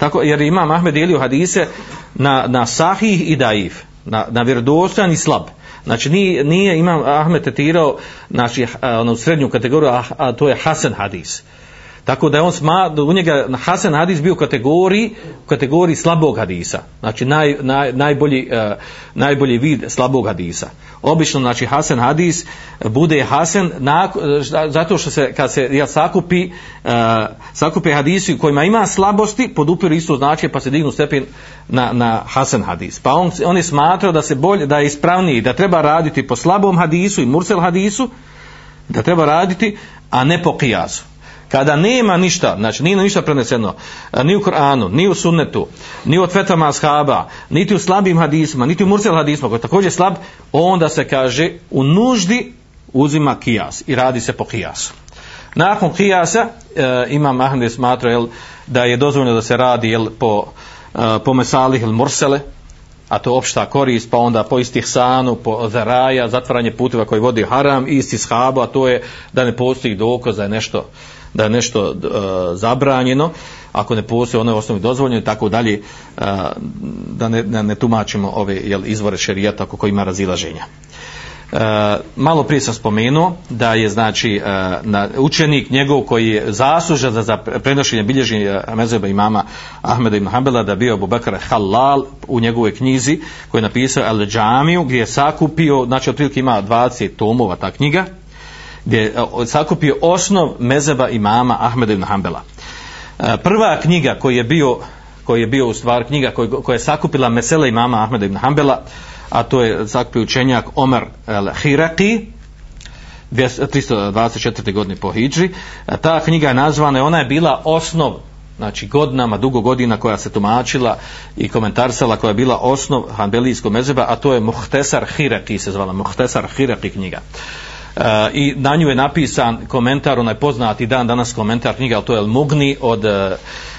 Tako, jer imam Ahmed dijelio hadise na, na sahih i daif, na, na vjerodostojan i slab. Znači nije, nije imam Ahmed tetirao znači, eh, ono, srednju kategoriju, a, a to je Hasan hadis. Tako da je on sma, u njega Hasan hadis bio u kategoriji, u kategoriji slabog hadisa. Znači naj, naj, najbolji, uh, najbolji vid slabog hadisa. Obično znači Hasan hadis bude Hasan e, zato što se kad se ja sakupi e, uh, sakupe hadisi kojima ima slabosti, podupiru isto znači pa se dignu stepen na, na Hasan hadis. Pa on, on je smatrao da se bolje, da je ispravniji, da treba raditi po slabom hadisu i mursel hadisu, da treba raditi, a ne po kijasu kada nema ništa, znači nije ništa preneseno, e, ni u Koranu, ni u sunnetu, ni u fetvama ashaba, niti u slabim hadisma, niti u mursel hadisma, koji je također slab, onda se kaže u nuždi uzima kijas i radi se po kijasu. Nakon kijasa e, imam Ahmed smatra jel, da je dozvoljeno da se radi jel, po, e, po mesalih ili morsele, a to opšta korist, pa onda po istih sanu, po zaraja, zatvaranje puteva koji vodi haram, isti shabu, a to je da ne postoji dokaz da je nešto da je nešto e, zabranjeno, ako ne postoje ono je osnovi i tako dalje, e, da ne, ne, ne tumačimo ove jel, izvore šerijata oko kojima razilaženja. E, malo prije sam spomenuo da je znači e, na, učenik njegov koji je zaslužan za, za prenošenje bilježenja e, mezeba imama Ahmeda ibn Hanbala da bio Abu Bakr Halal u njegovoj knjizi koju je napisao Al Džamiju gdje je sakupio, znači otprilike ima 20 tomova ta knjiga gdje je sakupio osnov mezeba imama Ahmeda ibn Hanbala. E, prva knjiga koji je bio koji je bio u stvar knjiga koji, koja je sakupila mesele imama Ahmeda ibn Hanbala, a to je sakupio učenjak Omer el-Hiraki, 324. godine po Hidži. E, ta knjiga je nazvana, ona je bila osnov znači godinama, dugo godina koja se tumačila i komentarsala koja je bila osnov hanbelijskog mezeba, a to je Muhtesar Hiraki se zvala, Muhtesar Hiraki knjiga. Uh, Eh, i na nju je napisan komentar, onaj poznati dan danas komentar knjiga, ali to je Mugni od eh, uh,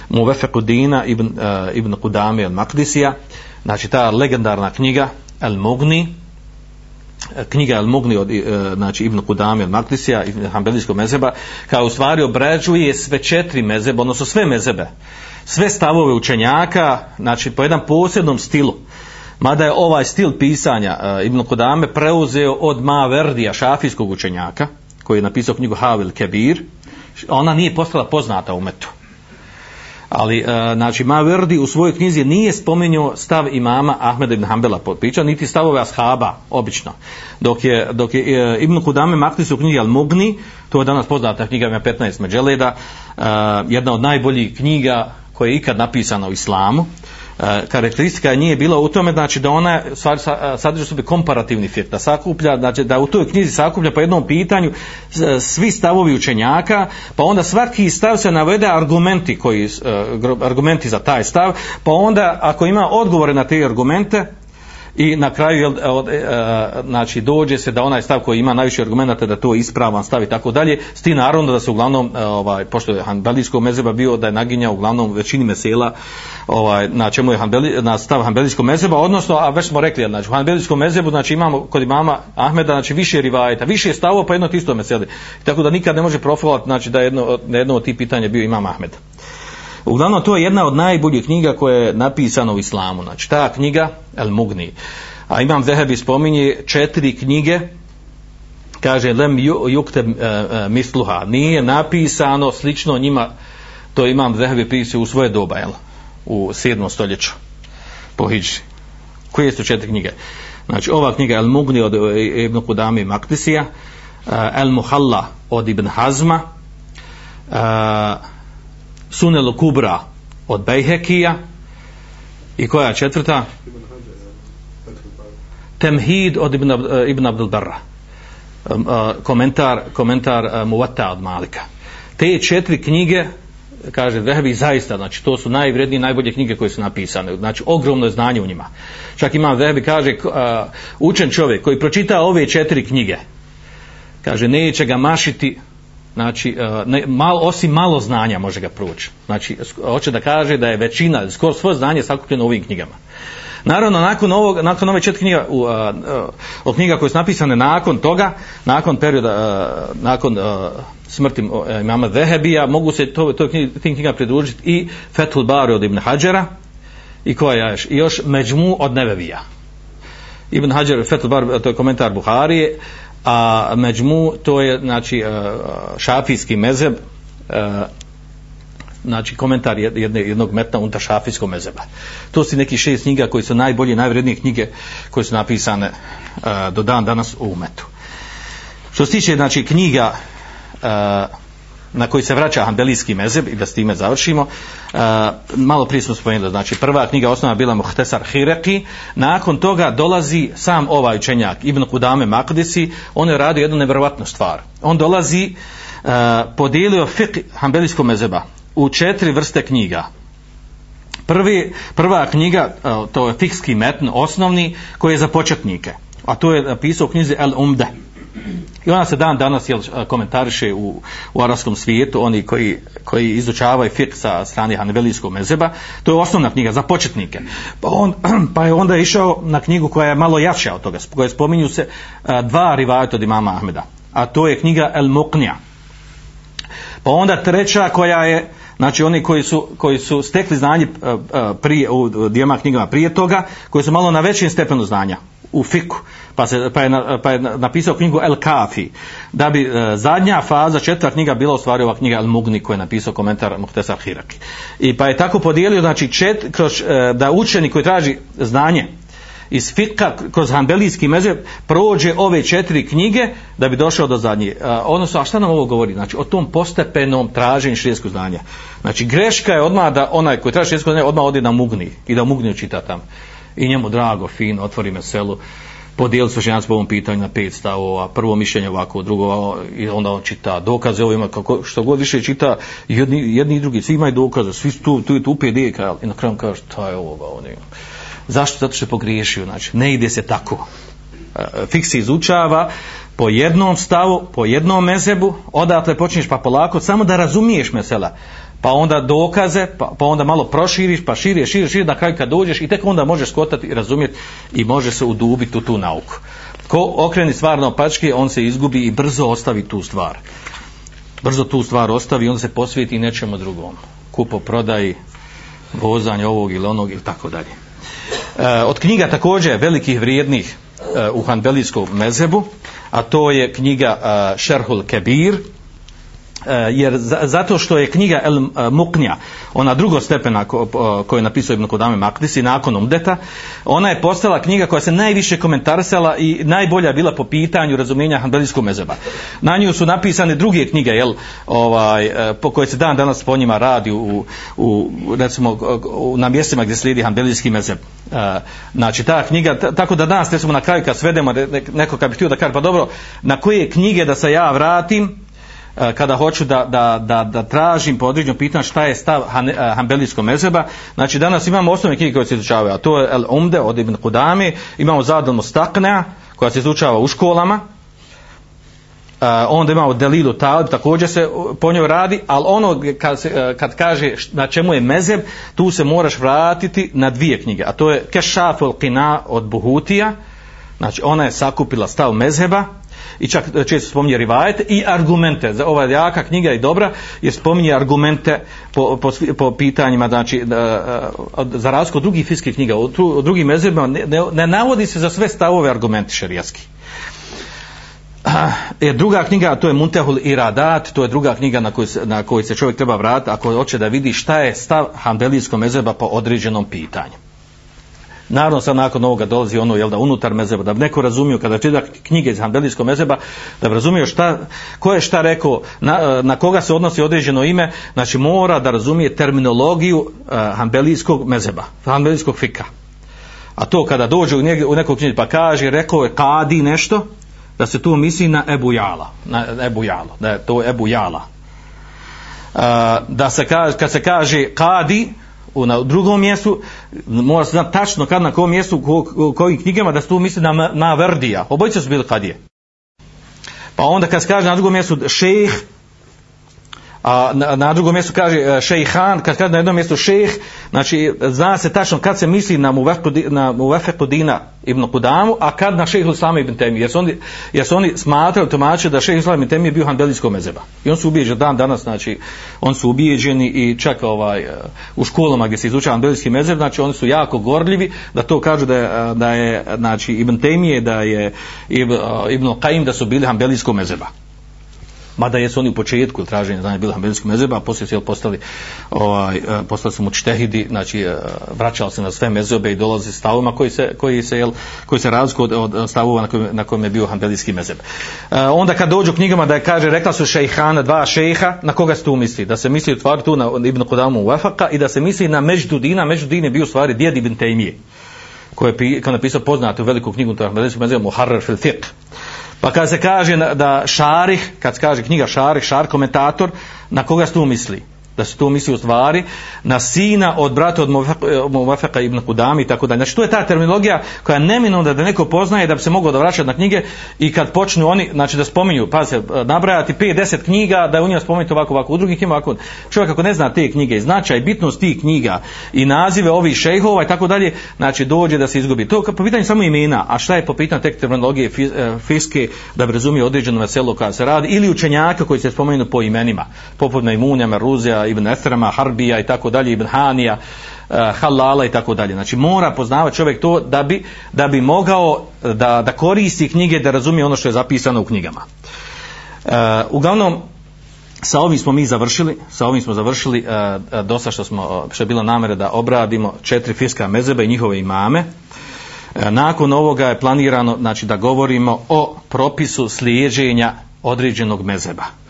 Muvefekudina ibn, uh, ibn Kudame al Makdisija, znači ta legendarna knjiga El Mugni, knjiga El Mugni od uh, znači Ibn Kudame al Makdisija, Ibn Hanbelijskog mezeba, kao u stvari obrađuje sve četiri mezebe, odnosno sve mezebe, sve stavove učenjaka, znači po jedan posebnom stilu. Mada je ovaj stil pisanja e, Ibn Kudame preuzeo od Maverdija, šafijskog učenjaka, koji je napisao knjigu Havil Kebir, ona nije postala poznata u metu. Ali, e, znači, Maverdi u svojoj knjizi nije spomenuo stav imama Ahmeda ibn Hanbala potpiča, niti stavove ashaba, obično. Dok je, dok je e, Ibn Kudame makli u knjigi Al-Mugni, to je danas poznata knjiga, ima 15 međeleda, e, jedna od najboljih knjiga koja je ikad napisana u islamu, E, karakteristika nije bila u tome znači da ona stvari sadrži sebi komparativni fir, da sakuplja znači da u toj knjizi sakuplja po jednom pitanju e, svi stavovi učenjaka pa onda svaki stav se navede argumenti koji e, argumenti za taj stav pa onda ako ima odgovore na te argumente i na kraju e, od, od, e, znači dođe se da onaj stav koji ima najviše argumenta da to ispravan stav i tako dalje s tim naravno da se uglavnom e, ovaj pošto je hanbelijsko mezeba bio da je naginja uglavnom većini mesela ovaj na čemu je hanbeli, na stav hanbelijskog mezeba odnosno a već smo rekli znači u hanbelijskom mezebu znači imamo kod imama Ahmeda znači više rivajeta više stavova pa jedno isto meseli tako da nikad ne može profilovati znači da jedno jedno od tih pitanja bio imam Ahmed. Uglavnom, to je jedna od najboljih knjiga koja je napisana u islamu. Znači, ta knjiga, El Mugni. A imam Zehebi spominje četiri knjige, kaže, Lem Jukte eh, eh, Misluha. Nije napisano slično njima, to imam Zehebi pisao u svoje doba, jel? U 7. stoljeću, po Hidži. Koje su četiri knjige? Znači, ova knjiga El Mugni od eh, Ibn Kudami Maktisija, El Muhalla od Ibn Hazma, uh, Sunel Kubra od Bejhekija i koja je četvrta? Temhid od Ibn, eh, Ibn Abdul Barra. Um, eh, komentar, komentar Muvata Muwatta od Malika. Te četiri knjige kaže Vehebi zaista, znači to su najvrednije najbolje knjige koje su napisane, znači ogromno je znanje u njima. Čak ima Vehebi kaže uh, učen čovjek koji pročita ove četiri knjige, kaže neće ga mašiti znači e, ne, mal, osim malo znanja može ga proći. Znači, hoće da kaže da je većina, skoro svoje znanje sakupljeno u ovim knjigama. Naravno, nakon, ovog, nakon ove četiri knjiga, u, a, a, od knjiga koje su napisane nakon toga, nakon perioda, a, nakon smrti e, imama Vehebija, mogu se to, to knjiga, tim knjiga pridružiti i Fethul Bari od Ibn Hadžera, i koja je još, i još Međmu od Nevevija. Ibn Hadžer, Fethul Bari, to je komentar Buharije, a međmu to je znači e, šafijski mezeb e, znači komentar jedne, jednog metna unta šafijskog mezeba to su neki šest knjiga koji su najbolje najvrednije knjige koje su napisane e, do dan danas u umetu. Što se tiče znači knjiga na koji se vraća Hanbelijski mezeb i da s time završimo. Uh, malo prije smo spomenuli, znači prva knjiga osnova bila Muhtesar Hireki, nakon toga dolazi sam ovaj učenjak Ibn Kudame Makdisi, on je radio jednu nevjerovatnu stvar. On dolazi, uh, podijelio fiqh Hanbelijskog mezeba u četiri vrste knjiga. Prvi, prva knjiga, eh, to je fikski metn, osnovni, koji je za početnike. A to je napisao u knjizi El Umde. I ona se dan danas jel, komentariše u, u arabskom svijetu, oni koji, koji izučavaju fiqh sa strane Hanbelijskog mezeba, to je osnovna knjiga za početnike. Pa, on, pa je onda išao na knjigu koja je malo jača od toga, koja spominju se a, dva rivajata od imama Ahmeda, a to je knjiga El Muqnija. Pa onda treća koja je, znači oni koji su, koji su stekli znanje prije, u dvijema knjigama prije toga, koji su malo na većem stepenu znanja, u fiku pa, se, pa, je, pa je napisao knjigu El Kafi da bi e, zadnja faza četvrta knjiga bila u stvari ova knjiga El Mugni koju je napisao komentar Muhtesar Hiraki i pa je tako podijelio znači čet, kroz, e, da učeni koji traži znanje iz fika kroz hanbelijski mezeb prođe ove četiri knjige da bi došao do zadnje. E, odnosno, a šta nam ovo govori? Znači, o tom postepenom traženju širijeskog znanja. Znači, greška je odmah da onaj koji traži širijesko znanje odmah odi na mugni i da mugni učita tamo i njemu drago, fin, otvori me selu, podijeli su ženac po ovom pitanju na pet stavova, prvo mišljenje ovako, drugo i onda on čita dokaze, ovima, kako, što god više čita, jedni, jedni i drugi, svi imaju dokaze, svi su tu, tu, tu upije kao, i na kraju kaže, šta je ovo, on je. Zašto? Zato što je pogriješio, znači, ne ide se tako. E, Fiksi Fik se izučava po jednom stavu, po jednom mezebu, odatle počinješ pa polako, samo da razumiješ mesela pa onda dokaze, pa, pa onda malo proširiš, pa širije, širije, širije, na kraju kad dođeš i tek onda možeš skotati i razumjeti i može se udubiti u tu nauku. Ko okreni stvar na opačke, on se izgubi i brzo ostavi tu stvar. Brzo tu stvar ostavi i on se posvijeti nečemu drugom. Kupo, prodaji, vozanje ovog ili onog ili tako dalje. E, od knjiga također velikih vrijednih e, u Hanbelijskom mezebu, a to je knjiga e, Šerhul Kebir, Eh, jer zato što je knjiga El eh, Muknja, ona drugo stepena koju je napisao Ibn Kodame Makdisi nakon Umdeta, ona je postala knjiga koja se najviše komentarisala i najbolja bila po pitanju razumijenja Hanbelijskog mezeba. Na nju su napisane druge knjige, jel, ovaj, eh, po koje se dan danas po njima radi u, u recimo, u, na mjestima gdje slijedi Hanbelijski mezeb. Znači, ta knjiga, tako da danas, recimo, na kraju kad svedemo, neko kad bi htio da kaže, pa dobro, na koje knjige da se ja vratim, Eh, kada hoću da, da, da, da tražim po određenom pitanju šta je stav han, eh, Hanbelijskog mezeba, znači danas imamo osnovne knjige koje se izučavaju, a to je El Umde od Ibn Kudami, imamo Zadal Mustaknea koja se izučava u školama, Uh, onda imamo Delilu Talib, također se po njoj radi, ali ono kad, se, kad kaže na čemu je mezeb, tu se moraš vratiti na dvije knjige, a to je Kešaful Qina od Buhutija, znači ona je sakupila stav mezheba, i čak e, često spominje rivajete i argumente. Za ova jaka knjiga i dobra je spominje argumente po, po, po pitanjima, znači e, e, za razliku od drugih fiskih knjiga, u, u drugim mezirima, ne, ne, ne navodi se za sve stavove argumenti šerijaski. E, druga knjiga, to je Muntehul Iradat, to je druga knjiga na kojoj se, na kojoj se čovjek treba vratiti ako hoće da vidi šta je stav Hanbelijskog mezeba po određenom pitanju. Naravno sad nakon ovoga dolazi ono jel da unutar mezeba da bi neko razumio kada čita knjige iz Hanbelijskog mezeba da bi razumio šta ko je šta rekao na, e, na koga se odnosi određeno ime znači mora da razumije terminologiju uh, Hanbelijskog mezeba Hanbelijskog fika. A to kada dođe u, njeg, u nekog knjigu pa kaže rekao je kadi nešto da se tu misli na Ebu Jala na Ebu Jalo da je to Ebu Jala. Uh, da se kaže kad se kaže kadi u na drugom mjestu mora se znati tačno kad na kom mjestu u kojim knjigama da se tu misli na, na Verdija. Obojice su bili kadije. Pa onda kad se kaže na drugom mjestu šejh a na, na drugom mjestu kaže e, šejhan, kad kaže na jednom mjestu šejh, znači zna se tačno kad se misli na na Dina ibn Kudamu, a kad na šejhu Islama ibn Temi, jer su oni, jer su oni smatrali tumače da šejh Islama ibn Temi je bio hanbelijskog mezeba. I on su ubijeđeni dan danas, znači on su ubijeđeni i čak ovaj, e, u školama gdje se izučava hanbelijski mezeb, znači oni su jako gorljivi da to kažu da je, da je znači ibn Temije, da je ibn, e, ibn Qaim da su bili hanbelijskog mezeba mada jesu oni u početku traženja znanja bili hanbelijskog mezeba, a poslije su postali, ovaj, e, postali su mučtehidi, znači e, vraćali se na sve mezebe i dolaze stavima koji se, koji se, jel, koji se razliku od, od stavova na kojem, na kojem je bio hanbelijski mezeb. E, onda kad dođu knjigama da je kaže, rekla su šejhana, dva šejha, na koga se tu misli? Da se misli u stvari tu na Ibn Kodamu u Wafaka i da se misli na Međdudina, Međdudin je bio u stvari djed Ibn Tejmije koji je napisao poznatu veliku knjigu, to mezeba hanbelijski Muharrar fil fiqh. Pa kad se kaže da šarih, kad se kaže knjiga šarih, šar komentator, na koga se tu misli? Da se to misli u stvari na sina od brata od Muvafeka eh, ibn Kudami i tako dalje. Znači to je ta terminologija koja je neminovna da neko poznaje da bi se moglo da vraća na knjige i kad počnu oni, znači da spominju, pa eh, nabrajati 5-10 knjiga da je u njima spomenuti ovako, ovako, u drugih ima ovako. Čovjek ako ne zna te knjige i značaj, bitnost tih knjiga i nazive ovih šejhova i tako dalje, znači dođe da se izgubi. To po pitanju samo imena, a šta je po pitanju tek terminologije eh, fiske da bi razumio određeno veselo kada se radi ili učenjaka koji se spomenu po imenima, poput Najmunja, Meruzija, Ibn Esrama, Harbija i tako dalje, Ibn Hanija, eh, Halala i tako dalje. Znači mora poznavati čovjek to da bi, da bi mogao eh, da, da koristi knjige da razumije ono što je zapisano u knjigama. Eh, uglavnom, sa ovim smo mi završili, sa ovim smo završili dosta što smo, što je bila namere da obradimo četiri fiska mezebe i njihove imame. Nakon ovoga je planirano znači, da govorimo o propisu slijeđenja određenog mezeba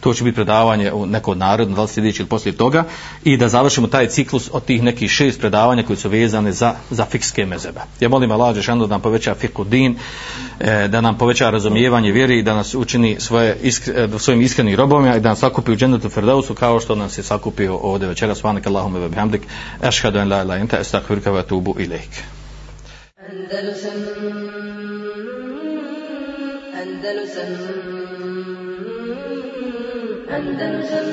to će biti predavanje u neko narodno, da li sljedeći ili poslije toga, i da završimo taj ciklus od tih nekih šest predavanja koji su vezane za, za fikske mezebe. Ja molim Allah Žešanu da nam poveća fiku din, e, da nam poveća razumijevanje vjeri i da nas učini svoje iskre, e, svojim iskrenim robovima i da nas sakupi u džennetu Ferdausu kao što nas je sakupio ovdje večera. Svanak Allahume ve bihamdik, ešhadu en la ilaha illa estakvirka ve tubu atubu ilaik. Andalusam Andalusam أندلسن